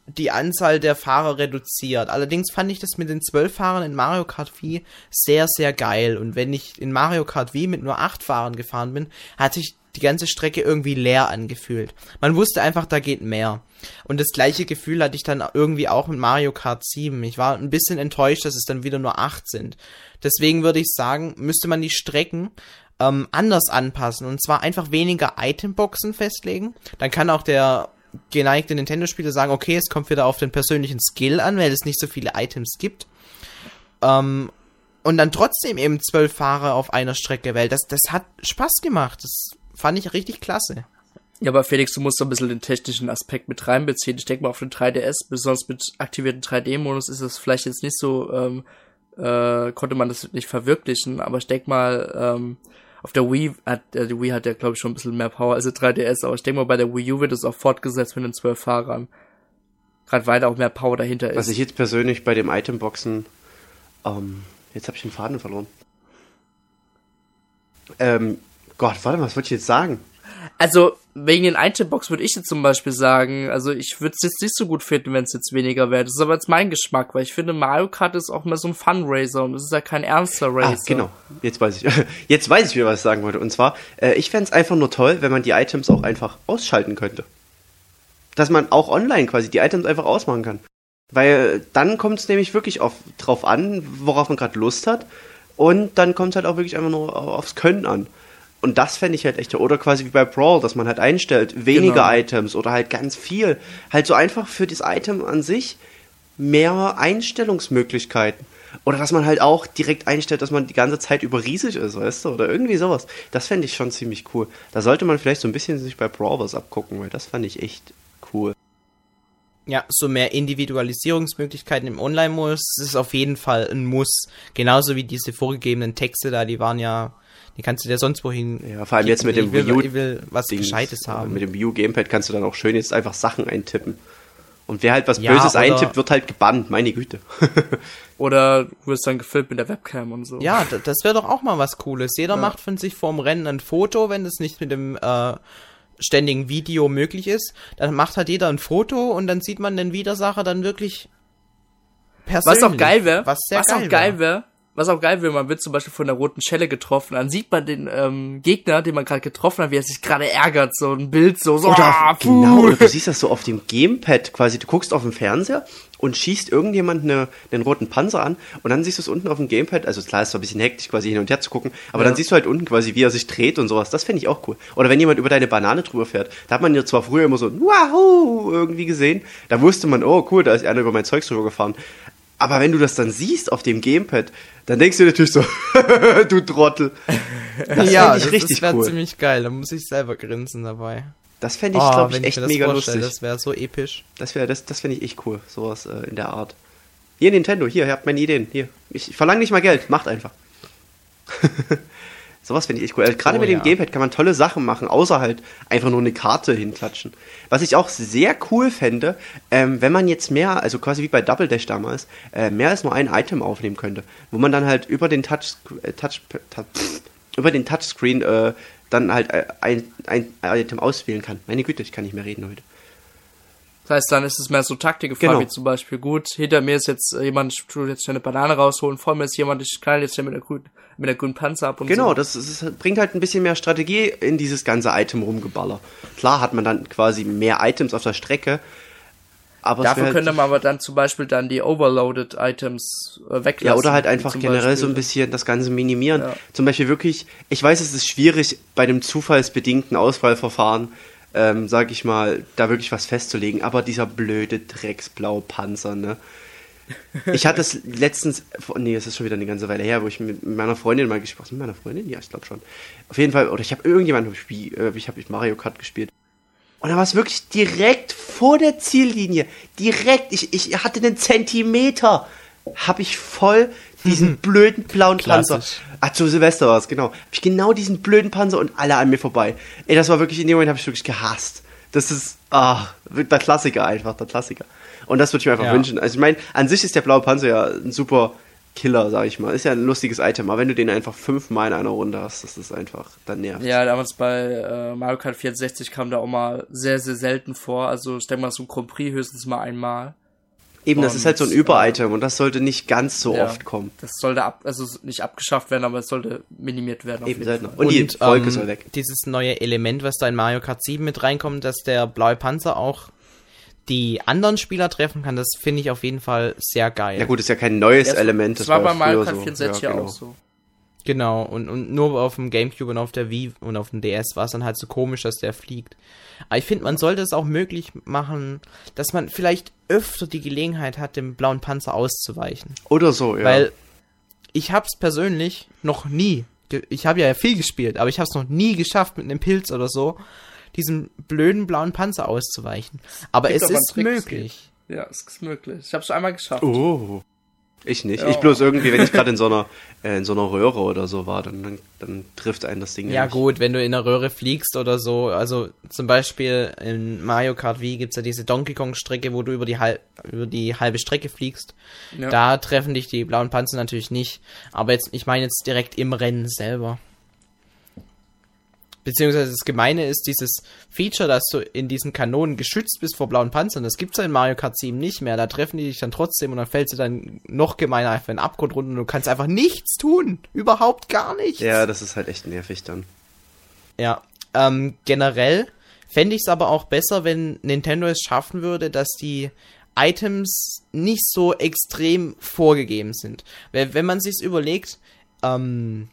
die Anzahl der Fahrer reduziert. Allerdings fand ich das mit den zwölf Fahrern in Mario Kart Wii sehr, sehr geil. Und wenn ich in Mario Kart Wii mit nur acht Fahrern gefahren bin, hatte ich die ganze Strecke irgendwie leer angefühlt. Man wusste einfach, da geht mehr. Und das gleiche Gefühl hatte ich dann irgendwie auch mit Mario Kart 7. Ich war ein bisschen enttäuscht, dass es dann wieder nur 8 sind. Deswegen würde ich sagen, müsste man die Strecken ähm, anders anpassen. Und zwar einfach weniger Itemboxen festlegen. Dann kann auch der geneigte Nintendo-Spieler sagen, okay, es kommt wieder auf den persönlichen Skill an, weil es nicht so viele Items gibt. Ähm, und dann trotzdem eben zwölf Fahrer auf einer Strecke, weil das, das hat Spaß gemacht. Das fand ich richtig klasse. Ja, aber Felix, du musst so ein bisschen den technischen Aspekt mit reinbeziehen. Ich denke mal, auf den 3DS, besonders mit aktivierten 3D-Modus, ist es vielleicht jetzt nicht so, ähm, äh, konnte man das nicht verwirklichen, aber ich denke mal, ähm, auf der Wii hat, äh, die Wii hat ja, glaube ich, schon ein bisschen mehr Power als der 3DS, aber ich denke mal, bei der Wii U wird es auch fortgesetzt mit den zwölf Fahrern. Gerade weil da auch mehr Power dahinter ist. Was ich jetzt persönlich bei dem Itemboxen, ähm, jetzt habe ich den Faden verloren. Ähm, Gott, warte mal, was wollte ich jetzt sagen? Also, wegen den Itembox würde ich jetzt zum Beispiel sagen, also ich würde es jetzt nicht so gut finden, wenn es jetzt weniger wäre. Das ist aber jetzt mein Geschmack, weil ich finde, Mario Kart ist auch mehr so ein Fun-Racer und es ist ja kein ernster Racer. Ah, genau. Jetzt weiß ich. *laughs* Jetzt weiß ich wieder, was ich sagen wollte. Und zwar, äh, ich fände es einfach nur toll, wenn man die Items auch einfach ausschalten könnte. Dass man auch online quasi die Items einfach ausmachen kann. Weil dann kommt es nämlich wirklich auf, drauf an, worauf man gerade Lust hat. Und dann kommt es halt auch wirklich einfach nur aufs Können an. Und das fände ich halt echt. Oder quasi wie bei Brawl, dass man halt einstellt, weniger Genau. Items oder halt ganz viel. Halt so einfach für das Item an sich mehr Einstellungsmöglichkeiten. Oder dass man halt auch direkt einstellt, dass man die ganze Zeit über riesig ist, weißt du? Oder irgendwie sowas. Das fände ich schon ziemlich cool. Da sollte man vielleicht so ein bisschen sich bei Brawl was abgucken, weil das fand ich echt cool. Ja, so mehr Individualisierungsmöglichkeiten im Online-Modus ist auf jeden Fall ein Muss. Genauso wie diese vorgegebenen Texte da, die waren ja, die kannst du dir sonst wohin. Ja, vor allem jetzt mit dem will, Wii U ich will was Dings, Gescheites haben. Mit dem Wii U Gamepad kannst du dann auch schön jetzt einfach Sachen eintippen. Und wer halt was Ja, Böses eintippt, wird halt gebannt, meine Güte. *laughs* Oder du wirst dann gefilmt mit der Webcam und so. Ja, das wäre doch auch mal was Cooles. Jeder Ja. macht von sich vorm Rennen ein Foto, wenn das nicht mit dem äh, ständigen Video möglich ist. Dann macht halt jeder ein Foto und dann sieht man den Widersacher dann wirklich persönlich. Was auch geil wäre, Was sehr was geil auch geil wär. Was auch geil wäre, man wird zum Beispiel von der roten Schelle getroffen, dann sieht man den ähm, Gegner, den man gerade getroffen hat, wie er sich gerade ärgert, so ein Bild, so, so, ah, Oder, genau, oder du *laughs* siehst das so auf dem Gamepad quasi. Du guckst auf den Fernseher und schießt irgendjemand eine, einen roten Panzer an und dann siehst du es unten auf dem Gamepad. Also klar, ist zwar ein bisschen hektisch, quasi hin und her zu gucken, aber Ja. dann siehst du halt unten quasi, wie er sich dreht und sowas. Das fände ich auch cool. Oder wenn jemand über deine Banane drüber fährt, da hat man ja zwar früher immer so Wahoo irgendwie gesehen. Da wusste man, oh cool, da ist einer über mein Zeugs drüber gefahren. Aber wenn du das dann siehst auf dem Gamepad, dann denkst du dir natürlich so, *laughs* du Trottel. Das ja, fände ich das, richtig das wäre cool. ziemlich geil. Da muss ich selber grinsen dabei. Das fände ich, Oh, glaube ich, echt mir das mega lustig. Das wäre so episch. Das wäre, das, das finde ich echt cool, sowas äh, in der Art. Hier Nintendo, hier, ihr habt meine Ideen. Hier, ich verlange nicht mal Geld, macht einfach. *laughs* sowas finde ich echt cool. Also, Gerade Oh, mit dem ja. Gamepad kann man tolle Sachen machen, außer halt einfach nur eine Karte hinklatschen. Was ich auch sehr cool fände, ähm, wenn man jetzt mehr, also quasi wie bei Double Dash damals, äh, mehr als nur ein Item aufnehmen könnte, wo man dann halt über den Touch, äh, Touch, Touch *sniffs* über den Touchscreen äh, dann halt äh, ein, ein Item auswählen kann. Meine Güte, ich kann nicht mehr reden heute. Das heißt, dann ist es mehr so Taktikgefahr, Genau. wie zum Beispiel, gut, hinter mir ist jetzt jemand, ich tu jetzt schnell eine Banane rausholen, vor mir ist jemand, ich knall jetzt schnell mit der grünen, mit der grünen Panzer ab und Genau, so. das, ist, das bringt halt ein bisschen mehr Strategie in dieses ganze Item rumgeballer. Klar hat man dann quasi mehr Items auf der Strecke, aber Dafür halt, könnte man aber dann zum Beispiel dann die Overloaded Items äh, weglassen. ja oder halt einfach generell Beispiel. so ein bisschen das Ganze minimieren. Ja. Zum Beispiel wirklich, ich weiß, es ist schwierig bei dem zufallsbedingten Auswahlverfahren, ähm, sag ich mal, da wirklich was festzulegen, aber dieser blöde Drecksblaue Panzer, ne? Ich hatte es *laughs* letztens, nee, es ist schon wieder eine ganze Weile her, wo ich mit meiner Freundin mal gespielt Mit meiner Freundin? Ja, ich glaube schon. Auf jeden Fall, oder ich habe irgendjemanden, äh, ich habe Mario Kart gespielt. Und da war es wirklich direkt vor der Ziellinie. Direkt, ich, ich hatte einen Zentimeter. Habe ich voll diesen *laughs* blöden blauen Panzer. Ah, zu Silvester war es, genau. Hab ich genau diesen blöden Panzer und alle an mir vorbei. Ey, das war wirklich, in dem Moment habe ich wirklich gehasst. Das ist, ah, der Klassiker einfach, der Klassiker. Und das würde ich mir einfach Ja. wünschen. Also ich meine, an sich ist der blaue Panzer ja ein super Killer, sag ich mal. Ist ja ein lustiges Item, aber wenn du den einfach fünfmal in einer Runde hast, das ist einfach, dann nervt. Ja, damals bei äh, Mario Kart 64 kam da auch mal sehr, sehr selten vor. Also ich denke mal so ein Grand Prix höchstens mal einmal. Eben, das ist halt so ein Und, Über-Item und das sollte nicht ganz so Ja. oft kommen. Das sollte ab, also nicht abgeschafft werden, aber es sollte minimiert werden. auf Eben jeden seltener. Fall. Und, die Wolke ähm, soll weg. Dieses neue Element, was da in Mario Kart 7 mit reinkommt, dass der blaue Panzer auch die anderen Spieler treffen kann, das finde ich auf jeden Fall sehr geil. Ja gut, ist ja kein neues Ja, Element. Das war bei Mario Kart so. 64 ja, ja genau. auch so. Genau, und, und nur auf dem Gamecube und auf der Wii und auf dem DS war es dann halt so komisch, dass der fliegt. Aber ich finde, man sollte es auch möglich machen, dass man vielleicht öfter die Gelegenheit hat, dem blauen Panzer auszuweichen. Oder so, ja. Weil ich hab's persönlich noch nie, ich habe ja viel gespielt, aber ich hab's noch nie geschafft, mit einem Pilz oder so, diesem blöden blauen Panzer auszuweichen. Aber es ist möglich. Ja, es ist möglich. Ich habe schon einmal geschafft. Oh. Ich nicht. Ja. Ich bloß irgendwie, wenn ich gerade in so einer äh, in so einer Röhre oder so war, dann, dann, dann trifft einen das Ding Ja nicht. gut, wenn du in der Röhre fliegst oder so, also zum Beispiel in Mario Kart Wii gibt's ja diese Donkey Kong Strecke, wo du über die, halb, über die halbe Strecke fliegst. Ja. Da treffen dich die blauen Panzer natürlich nicht. Aber jetzt, ich meine jetzt direkt im Rennen selber. Beziehungsweise das Gemeine ist dieses Feature, dass du in diesen Kanonen geschützt bist vor blauen Panzern. Das gibt's ja in Mario Kart 7 nicht mehr. Da treffen die dich dann trotzdem und dann fällst du dann noch gemeiner einfach in den Abgrund runter und du kannst einfach nichts tun. Überhaupt gar nichts. Ja, das ist halt echt nervig dann. Ja, ähm, generell fände ich es aber auch besser, wenn Nintendo es schaffen würde, dass die Items nicht so extrem vorgegeben sind. Weil, wenn man sich's überlegt, ähm,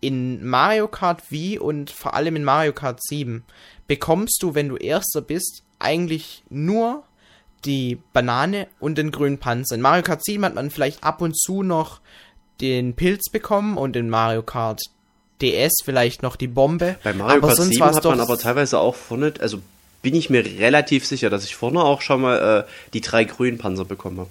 in Mario Kart Wii und vor allem in Mario Kart 7 bekommst du, wenn du Erster bist, eigentlich nur die Banane und den grünen Panzer. In Mario Kart 7 hat man vielleicht ab und zu noch den Pilz bekommen und in Mario Kart DS vielleicht noch die Bombe. Bei Mario aber Kart sonst 7 war's hat man aber teilweise auch vorne, also bin ich mir relativ sicher, dass ich vorne auch schon mal äh, die drei grünen Panzer bekommen habe.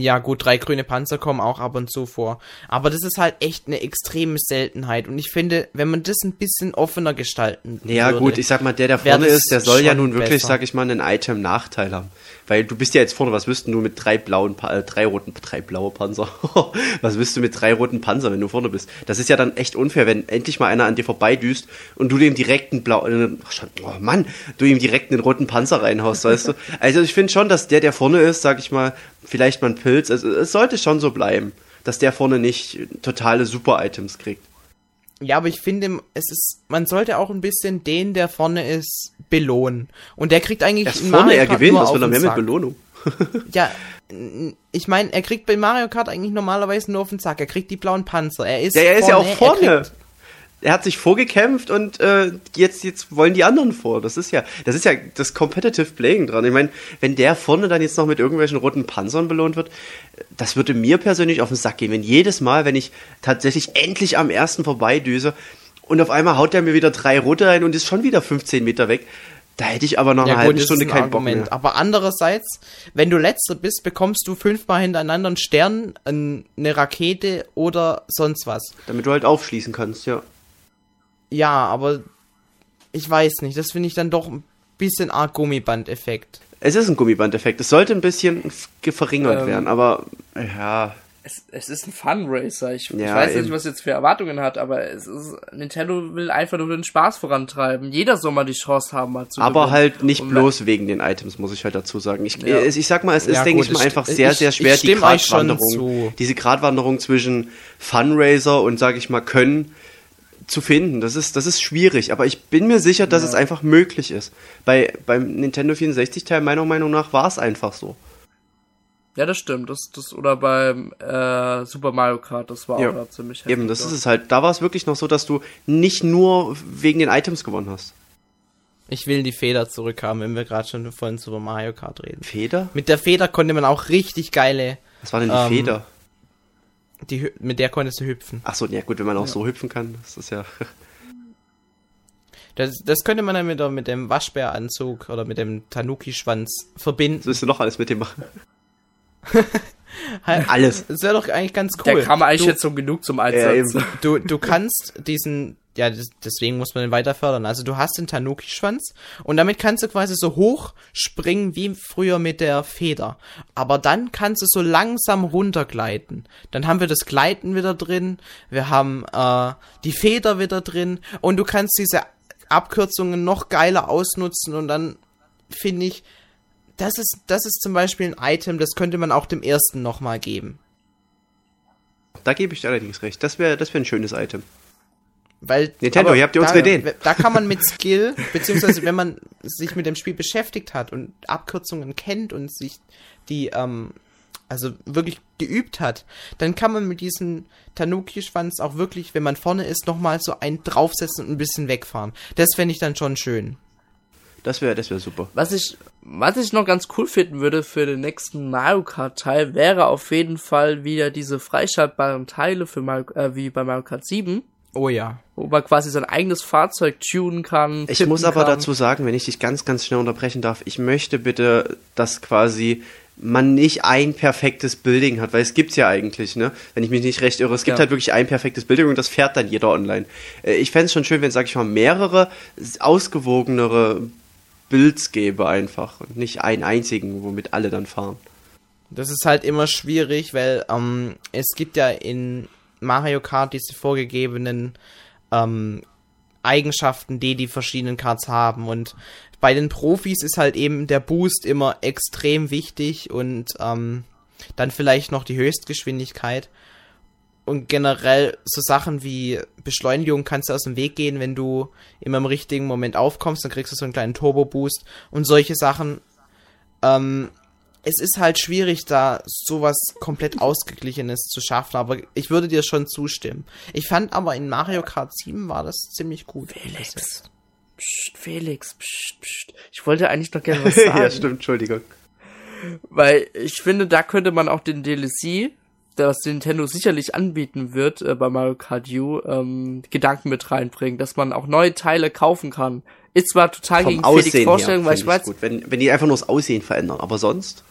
Ja, gut, drei grüne Panzer kommen auch ab und zu vor. Aber das ist halt echt eine extreme Seltenheit. Und ich finde, wenn man das ein bisschen offener gestalten Ja, würde, gut, ich sag mal, der, der vorne ist, der soll ja nun wirklich, besser. sag ich mal, einen Item-Nachteil haben. Weil du bist ja jetzt vorne, was wirst du mit drei blauen, äh, drei roten, drei blaue Panzer? *laughs* was wirst du mit drei roten Panzer, wenn du vorne bist? Das ist ja dann echt unfair, wenn endlich mal einer an dir vorbeidüst und du dem direkt einen blau, äh, oh Mann, du ihm direkt einen roten Panzer reinhaust, weißt du? Also ich finde schon, dass der, der vorne ist, sag ich mal, vielleicht mal ein Pilz, also es sollte schon so bleiben, dass der vorne nicht totale Super-Items kriegt. Ja, aber ich finde, es ist, man sollte auch ein bisschen den, der vorne ist, belohnen. Und der kriegt eigentlich Er ist in vorne, Mario er Kart gewinnt, was will er mehr mit. Belohnung? *laughs* Ja, ich meine, er kriegt bei Mario Kart eigentlich normalerweise nur auf den Sack. Er kriegt die blauen Panzer. Er ist Ja, er ist ja auch vorne. Er hat sich vorgekämpft und äh, jetzt, jetzt wollen die anderen vor. Das ist ja, das ist ja das Competitive Playing dran. Ich meine, wenn der vorne dann jetzt noch mit irgendwelchen roten Panzern belohnt wird, das würde mir persönlich auf den Sack gehen. Wenn jedes Mal, wenn ich tatsächlich endlich am ersten vorbeidüse und auf einmal haut er mir wieder drei rote rein und ist schon wieder 15 Meter weg, da hätte ich aber einer Ja, halben gut, das Stunde keinen Bock Argument. mehr. Aber andererseits, wenn du letzter bist, bekommst du fünfmal hintereinander einen Stern, ein- eine Rakete oder sonst was. Damit du halt aufschließen kannst, ja. Ja, aber ich weiß nicht. Das finde ich dann doch ein bisschen arg Gummiband-Effekt. Es ist ein Gummibandeffekt. Es sollte ein bisschen ge- verringert Ähm, werden, aber ja, Es, es ist ein Funracer. Ich, ich Ja, weiß nicht, was jetzt für Erwartungen hat, aber es ist, Nintendo will einfach nur den Spaß vorantreiben. Jeder soll mal die Chance haben, mal zu Aber gewinnen. halt nicht Und bloß wegen den Items, muss ich halt dazu sagen. Ich, Ja. es- ich sag mal, es ist, Ja, denke ich mal, einfach sehr, ich- sehr ich schwer, die stimme euch schon Gratwanderung, zu. diese Gratwanderung zwischen Funraiser und, sag ich mal, Können zu finden. Das ist, das ist schwierig, aber ich bin mir sicher, dass Ja. es einfach möglich ist. Bei, beim Nintendo 64-Teil, meiner Meinung nach, war es einfach so. Ja, das stimmt. Das, das, oder beim äh, Super Mario Kart, das war Ja. auch da ziemlich heftig. Eben, das ist es halt. Da war es wirklich noch so, dass du nicht nur wegen den Items gewonnen hast. Ich will die Feder zurückhaben, wenn wir gerade schon von Super Mario Kart reden. Feder? Mit der Feder konnte man auch richtig geile, Was war denn die Ähm, Feder? Die, mit der konntest du hüpfen. Ach so, ja gut, wenn man auch so hüpfen kann, das ist ja. *laughs* Das, das könnte man dann wieder mit dem Waschbäranzug oder mit dem Tanuki-Schwanz verbinden. Willst du noch alles mit dem machen? *laughs* Halt- Alles. Das wäre doch eigentlich ganz cool. Der kam eigentlich du, jetzt so genug zum Ja, Einsatz. eben. *laughs* du, du kannst diesen, ja, deswegen muss man den weiter fördern. Also du hast den Tanuki-Schwanz und damit kannst du quasi so hoch springen wie früher mit der Feder. Aber dann kannst du so langsam runtergleiten. Dann haben wir das Gleiten wieder drin, wir haben äh, die Feder wieder drin und du kannst diese Abkürzungen noch geiler ausnutzen und dann finde ich, das ist, das ist zum Beispiel ein Item, das könnte man auch dem ersten nochmal geben. Da gebe ich dir allerdings recht. Das wäre das wär ein schönes Item. Weil, Nintendo, aber ihr habt ja da, unsere Ideen. Da kann man mit *laughs* Skill, beziehungsweise wenn man sich mit dem Spiel beschäftigt hat und Abkürzungen kennt und sich die ähm, also wirklich geübt hat, dann kann man mit diesem Tanuki-Schwanz auch wirklich, wenn man vorne ist, nochmal so einen draufsetzen und ein bisschen wegfahren. Das fände ich dann schon schön. Das wäre das wäre super. Was ich, was ich noch ganz cool finden würde für den nächsten Mario Kart Teil, wäre auf jeden Fall wieder diese freischaltbaren Teile für Mario, äh, wie bei Mario Kart 7. Oh ja. Wo man quasi sein eigenes Fahrzeug tunen kann. Ich muss aber kann. dazu sagen, wenn ich dich ganz, ganz schnell unterbrechen darf, ich möchte bitte, dass quasi man nicht ein perfektes Building hat, weil es gibt's ja eigentlich, ne? Wenn ich mich nicht recht irre, es gibt Ja. halt wirklich ein perfektes Building und das fährt dann jeder online. Äh, Ich fänd's schon schön, wenn, sag ich mal, mehrere ausgewogenere Builds gäbe einfach und nicht einen einzigen, womit alle dann fahren. Das ist halt immer schwierig, weil ähm, es gibt ja in Mario Kart diese vorgegebenen ähm, Eigenschaften, die die verschiedenen Karts haben. Und bei den Profis ist halt eben der Boost immer extrem wichtig und ähm, dann vielleicht noch die Höchstgeschwindigkeit. Und generell so Sachen wie Beschleunigung kannst du aus dem Weg gehen, wenn du immer im richtigen Moment aufkommst, dann kriegst du so einen kleinen Turbo-Boost und solche Sachen. Ähm, es ist halt schwierig, da sowas komplett *laughs* Ausgeglichenes zu schaffen, aber ich würde dir schon zustimmen. Ich fand aber in Mario Kart 7 war das ziemlich gut. Felix. Psst, Felix, psst, psst. Ich wollte eigentlich noch *laughs* gerne was sagen. ja, stimmt, Entschuldigung. Weil ich finde, da könnte man auch den DLC, das Nintendo sicherlich anbieten wird äh, bei Mario Kart U, ähm, Gedanken mit reinbringen, dass man auch neue Teile kaufen kann. Ist zwar total Vom gegen Felix Vorstellung, her weil ich weiß, gut, wenn, wenn die einfach nur das Aussehen verändern, aber sonst?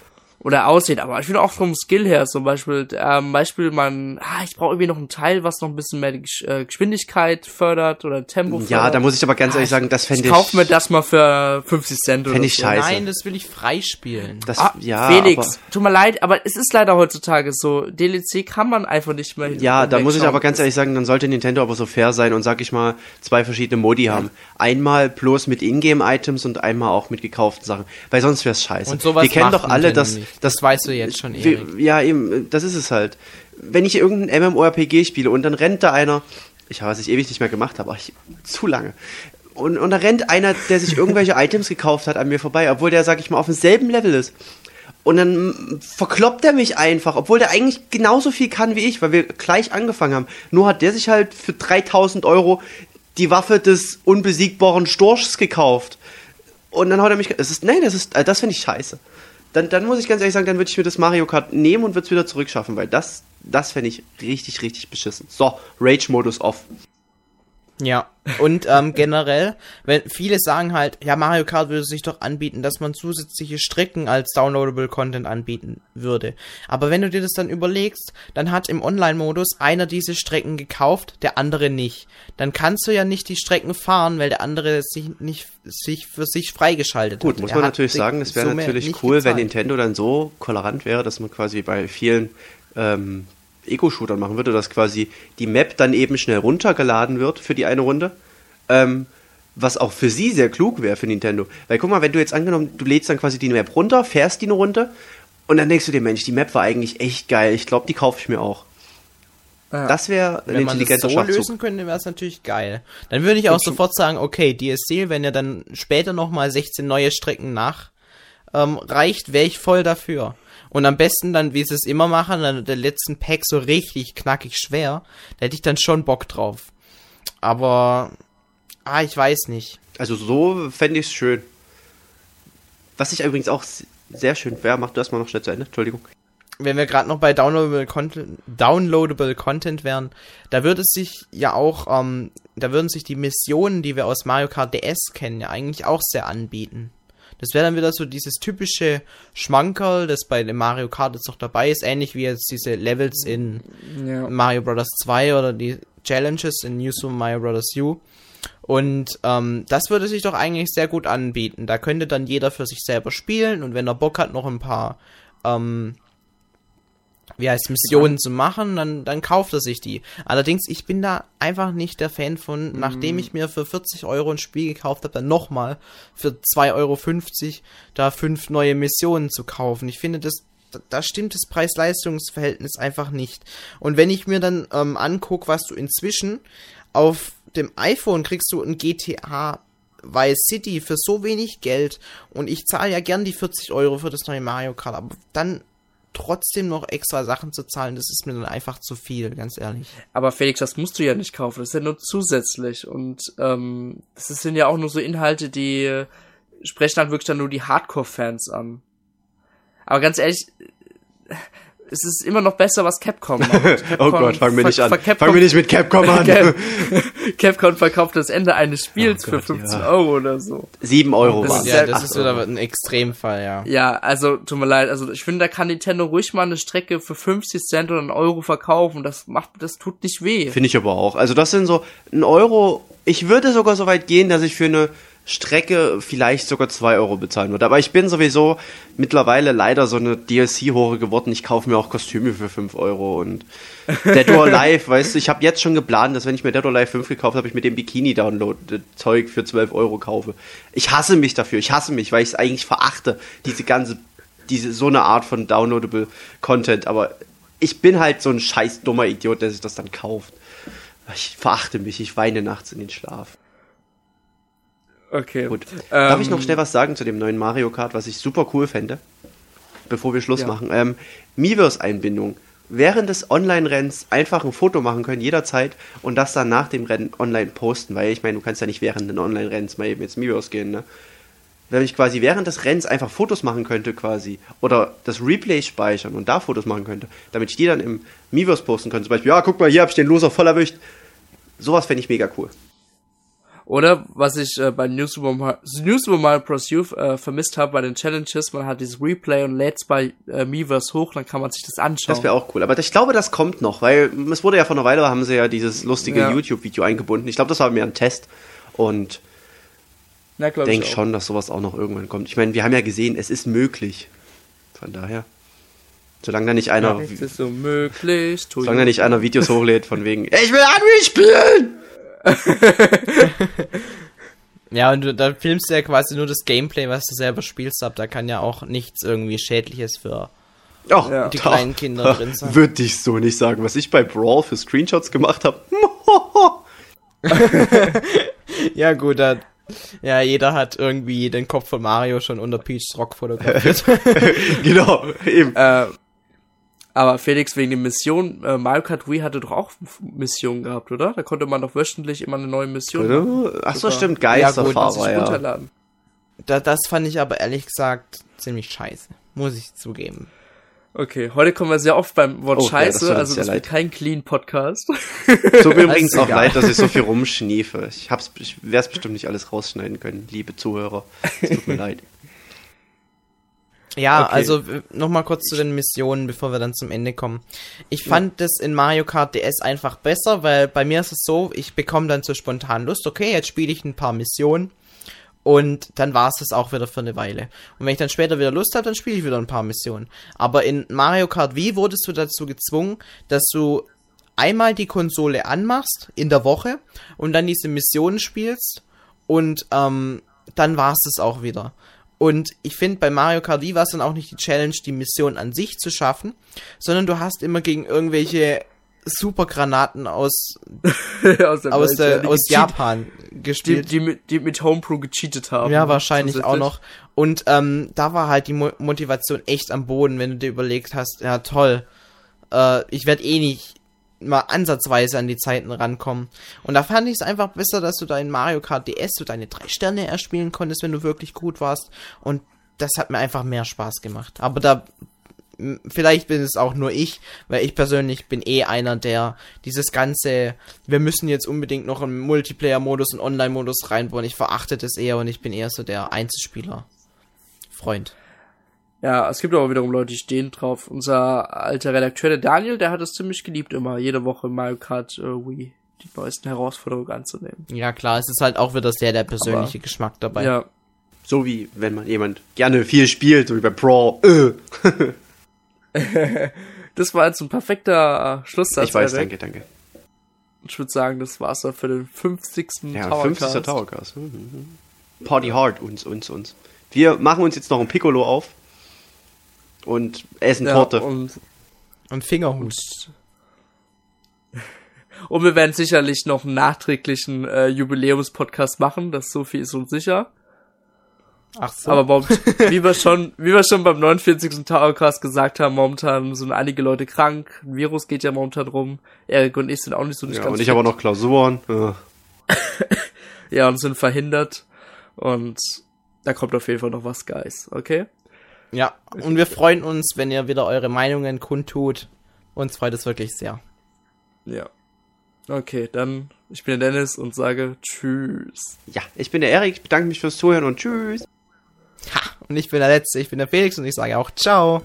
Oder aussehen, aber ich finde auch vom Skill her zum Beispiel, ähm, Beispiel man, ah, ich brauche irgendwie noch ein Teil, was noch ein bisschen mehr die Gesch äh, Geschwindigkeit fördert oder Tempo fördert. Ja, da muss ich aber ganz Ah, ehrlich sagen, das fände ich ich. kauf mir das mal für 50 Cent oder ich so. scheiße. Nein, das will ich freispielen. Das, Ah, ja, Felix, aber, tut mir leid, aber es ist leider heutzutage so. DLC kann man einfach nicht mehr ja, da muss ich aber ganz ehrlich sagen, dann sollte Nintendo aber so fair sein und sag ich mal zwei verschiedene Modi haben. Einmal bloß mit Ingame-Items und einmal auch mit gekauften Sachen, weil sonst wär's scheiße. Und sowas Wir kennen doch alle, dass, nicht. Das weißt du jetzt schon, Erik. ja eben, das ist es halt. Wenn ich irgendein MMORPG spiele und dann rennt da einer, ich habe was ich ewig nicht mehr gemacht habe, aber ich, zu lange. Und, und da rennt einer, der sich irgendwelche *laughs* Items gekauft hat, an mir vorbei, obwohl der, sag ich mal, auf demselben Level ist. Und dann verkloppt er mich einfach, obwohl der eigentlich genauso viel kann wie ich, weil wir gleich angefangen haben. Nur hat der sich halt für 3000 Euro die Waffe des unbesiegbaren Storchs gekauft. Und dann haut er mich. Es ist, nee, das ist, äh, das finde ich scheiße. Dann, dann muss ich ganz ehrlich sagen, dann würde ich mir das Mario Kart nehmen und würde es wieder zurückschaffen, weil das, das fände ich richtig, richtig beschissen. So, Rage-Modus off. Ja, und ähm, generell, wenn viele sagen halt, ja, Mario Kart würde sich doch anbieten, dass man zusätzliche Strecken als downloadable Content anbieten würde. Aber wenn du dir das dann überlegst, dann hat im Online-Modus einer diese Strecken gekauft, der andere nicht. Dann kannst du ja nicht die Strecken fahren, weil der andere sich nicht sich für sich freigeschaltet Gut, hat. muss Er man natürlich sagen, es wäre natürlich cool, wenn gezahlt. Nintendo dann so tolerant wäre, dass man quasi bei vielen ähm, Ego-Shootern machen würde, dass quasi die Map dann eben schnell runtergeladen wird für die eine Runde. Ähm, was auch für sie sehr klug wäre für Nintendo. Weil guck mal, wenn du jetzt angenommen, du lädst dann quasi die Map runter, fährst die eine Runde und dann denkst du dir, Mensch, die Map war eigentlich echt geil. Ich glaube, die kaufe ich mir auch. Ja. Das wäre ein Wenn man das intelligenter so lösen könnte, wäre es natürlich geil. Dann würde ich auch sofort sagen, okay, DSC, wenn ihr dann später nochmal 16 neue Strecken nach ähm, reicht, wäre ich voll dafür. Und am besten dann, wie sie es immer machen, dann der letzten Pack so richtig knackig schwer. Da hätte ich dann schon Bock drauf. Aber, ah, ich weiß nicht. Also so fände ich es schön. Was ich übrigens auch sehr schön wäre, mach du erstmal noch schnell zu Ende, Entschuldigung. wenn wir gerade noch bei Downloadable Content, Downloadable Content wären, da würde es sich ja auch, ähm, da würden sich die Missionen, die wir aus Mario Kart DS kennen, ja eigentlich auch sehr anbieten. Das wäre dann wieder so dieses typische Schmankerl, das bei dem Mario Kart jetzt noch dabei ist, ähnlich wie jetzt diese Levels in Ja. Mario Bros. 2 oder die Challenges in New Super Mario Bros. U. Und ähm, das würde sich doch eigentlich sehr gut anbieten. Da könnte dann jeder für sich selber spielen und wenn er Bock hat, noch ein paar ähm, wie heißt Missionen zu machen, dann, dann kauft er sich die. Allerdings, ich bin da einfach nicht der Fan von, nachdem ich mir für 40 Euro ein Spiel gekauft habe, dann nochmal für 2,50 Euro da fünf neue Missionen zu kaufen. Ich finde, das, da- da stimmt das Preis-Leistungs-Verhältnis einfach nicht. Und wenn ich mir dann ähm, angucke, was du inzwischen auf dem iPhone kriegst du ein GTA Vice City für so wenig Geld und ich zahle ja gern die 40 Euro für das neue Mario Kart, aber dann trotzdem noch extra Sachen zu zahlen, das ist mir dann einfach zu viel, ganz ehrlich. Aber Felix, das musst du ja nicht kaufen, das ist ja nur zusätzlich. Und ähm, das sind ja auch nur so Inhalte, die sprechen dann wirklich dann nur die Hardcore-Fans an. Aber ganz ehrlich, es ist immer noch besser, was Capcom macht. *laughs* Capcom oh Gott, fang mir nicht an. Capcom, fang mir nicht mit Capcom an. *laughs* Capcom verkauft das Ende eines Spiels Oh Gott, für 15 ja. Euro oder so. 7 Euro Das Ja, das ist wieder ein Extremfall, ja. Ja, also tut mir leid, also ich finde, da kann Nintendo ruhig mal eine Strecke für 50 Cent oder einen Euro verkaufen. Das macht, das tut nicht weh. Finde ich aber auch. Also das sind so ein Euro. Ich würde sogar so weit gehen, dass ich für eine Strecke vielleicht sogar 2 Euro bezahlen würde. Aber ich bin sowieso mittlerweile leider so eine DLC-Hure geworden. Ich kaufe mir auch Kostüme für 5 Euro und Dead or Alive, weißt du, ich habe jetzt schon geplant, dass wenn ich mir Dead or Alive 5 gekauft habe, ich mir den Bikini-Download-Zeug für 12 Euro kaufe. Ich hasse mich dafür. Ich hasse mich, weil ich es eigentlich verachte, diese ganze, diese, so eine Art von downloadable Content. Aber ich bin halt so ein scheiß dummer Idiot, der sich das dann kauft. Ich verachte mich, ich weine nachts in den Schlaf. Okay. Gut. Ähm, Darf ich noch schnell was sagen zu dem neuen Mario Kart, was ich super cool fände? Bevor wir Schluss Ja. machen. Ähm, Miiverse-Einbindung. Während des Online-Rennens einfach ein Foto machen können, jederzeit, und das dann nach dem Rennen online posten, weil ich meine, du kannst ja nicht während des Online-Rennens mal eben ins Miiverse gehen, ne? Wenn ich quasi während des Rennens einfach Fotos machen könnte, quasi, oder das Replay speichern und da Fotos machen könnte, damit ich die dann im Miiverse posten könnte, zum Beispiel, ja, guck mal, hier hab ich den Loser voll erwischt. Sowas fände ich mega cool. Oder was ich äh, bei New Super, Mario, Bros. U äh, vermisst habe bei den Challenges, man hat dieses Replay und lädt's bei äh, Miiverse hoch, dann kann man sich das anschauen. Das wäre auch cool. Aber ich glaube, das kommt noch, weil es wurde ja vor einer Weile, haben sie ja dieses lustige Ja. YouTube-Video eingebunden. Ich glaube, das war mehr ein Test. Und Na, glaub ich denke schon, dass sowas auch noch irgendwann kommt. Ich meine, wir haben ja gesehen, es ist möglich. Von daher. Solange da nicht einer, Nichts ist so möglich. solange da nicht einer Videos hochlädt von wegen, *laughs* ich will Unreal spielen! *laughs* Ja, und du, da filmst du ja quasi nur das Gameplay, was du selber spielst ab. Da kann ja auch nichts irgendwie Schädliches für. Oh, Ja. Die kleinen Kinder drin *laughs* sein. Würde ich so nicht sagen. Was ich bei Brawl für Screenshots gemacht habe. *laughs* Ja, gut, da, ja, jeder hat irgendwie den Kopf von Mario schon unter Peach's Rock fotografiert. genau, eben. Äh, aber Felix, wegen den Missionen, äh, Mario Kart Wii hatte doch auch Missionen gehabt, oder? Da konnte man doch wöchentlich immer eine neue Mission machen. Ach so, stimmt, Ja, gut, Geisterfahrer, ja. runterladen. da, das fand ich aber ehrlich gesagt ziemlich scheiße. Muss ich zugeben. Okay, heute kommen wir sehr oft beim Wort Oh, ja, das Scheiße, tut uns also das wird kein Clean Podcast. *laughs* So mir übrigens auch leid, dass ich so viel rumschniefe. Ich, hab's, ich werde es bestimmt nicht alles rausschneiden können, liebe Zuhörer. Es tut mir leid. Ja, Okay. also nochmal kurz zu den Missionen, bevor wir dann zum Ende kommen. Ich fand das in Mario Kart DS einfach besser, weil bei mir ist es so, ich bekomme dann so spontan Lust, okay, jetzt spiele ich ein paar Missionen und dann war es das auch wieder für eine Weile. Und wenn ich dann später wieder Lust habe, dann spiele ich wieder ein paar Missionen. Aber in Mario Kart Wii wurdest du dazu gezwungen, dass du einmal die Konsole anmachst in der Woche und dann diese Missionen spielst und ähm, dann war es das auch wieder. Und ich finde, bei Mario Kart Wii war es dann auch nicht die Challenge, die Mission an sich zu schaffen, sondern du hast immer gegen irgendwelche Supergranaten aus, *laughs* aus der, aus, ja, der, die aus Japan Die, gespielt. die, mit, die mit Homebrew gecheatet haben. ja, wahrscheinlich auch noch. Und ähm, da war halt die Mo Motivation echt am Boden, wenn du dir überlegt hast, ja toll, äh, ich werde eh nicht mal ansatzweise an die Zeiten rankommen. Und da fand ich es einfach besser, dass du da in Mario Kart DS so deine drei Sterne erspielen konntest, wenn du wirklich gut warst. Und das hat mir einfach mehr Spaß gemacht. Aber da vielleicht bin es auch nur ich, weil ich persönlich bin eh einer, der dieses ganze, wir müssen jetzt unbedingt noch einen Multiplayer-Modus und Online-Modus reinbauen. Ich verachte das eher und ich bin eher so der Einzelspieler. Freund. Ja, es gibt aber wiederum Leute, die stehen drauf. Unser alter Redakteur, der Daniel, der hat es ziemlich geliebt, immer jede Woche Mario Kart äh, Wii die neuesten Herausforderungen anzunehmen. Ja klar, es ist halt auch wieder sehr der persönliche Geschmack dabei. Ja, So wie wenn man jemand gerne viel spielt, so wie bei Brawl. Äh. *laughs* das war jetzt ein perfekter äh, Schlusssatz. Ich weiß, Erik. danke, danke. Ich würde sagen, das war's dann für den 50. Ja, Towercast. 50. Towercast. Mhm. Party hard, uns, uns, uns. Wir machen uns jetzt noch ein Piccolo auf und essen Ja, Torte. und, Und Fingerhut. *laughs* und wir werden sicherlich noch einen nachträglichen äh, Jubiläumspodcast machen, das so viel ist uns sicher. Ach so. Aber momentan, *laughs* wie wir schon, wie wir schon beim 49. Towercast gesagt haben, momentan sind einige Leute krank. Ein Virus geht ja momentan rum. Erik und ich sind auch nicht so nicht Ja, ganz und ich habe auch noch Klausuren. *laughs* Ja, und sind verhindert. Und da kommt auf jeden Fall noch was, Guys. Okay? Ja, und wir freuen uns, wenn ihr wieder eure Meinungen kundtut. Uns freut es wirklich sehr. Ja. Okay, dann, ich bin der Dennis und sage Tschüss. Ja, ich bin der Erik, ich bedanke mich fürs Zuhören und tschüss. Ha, und ich bin der Letzte, ich bin der Felix und ich sage auch Ciao.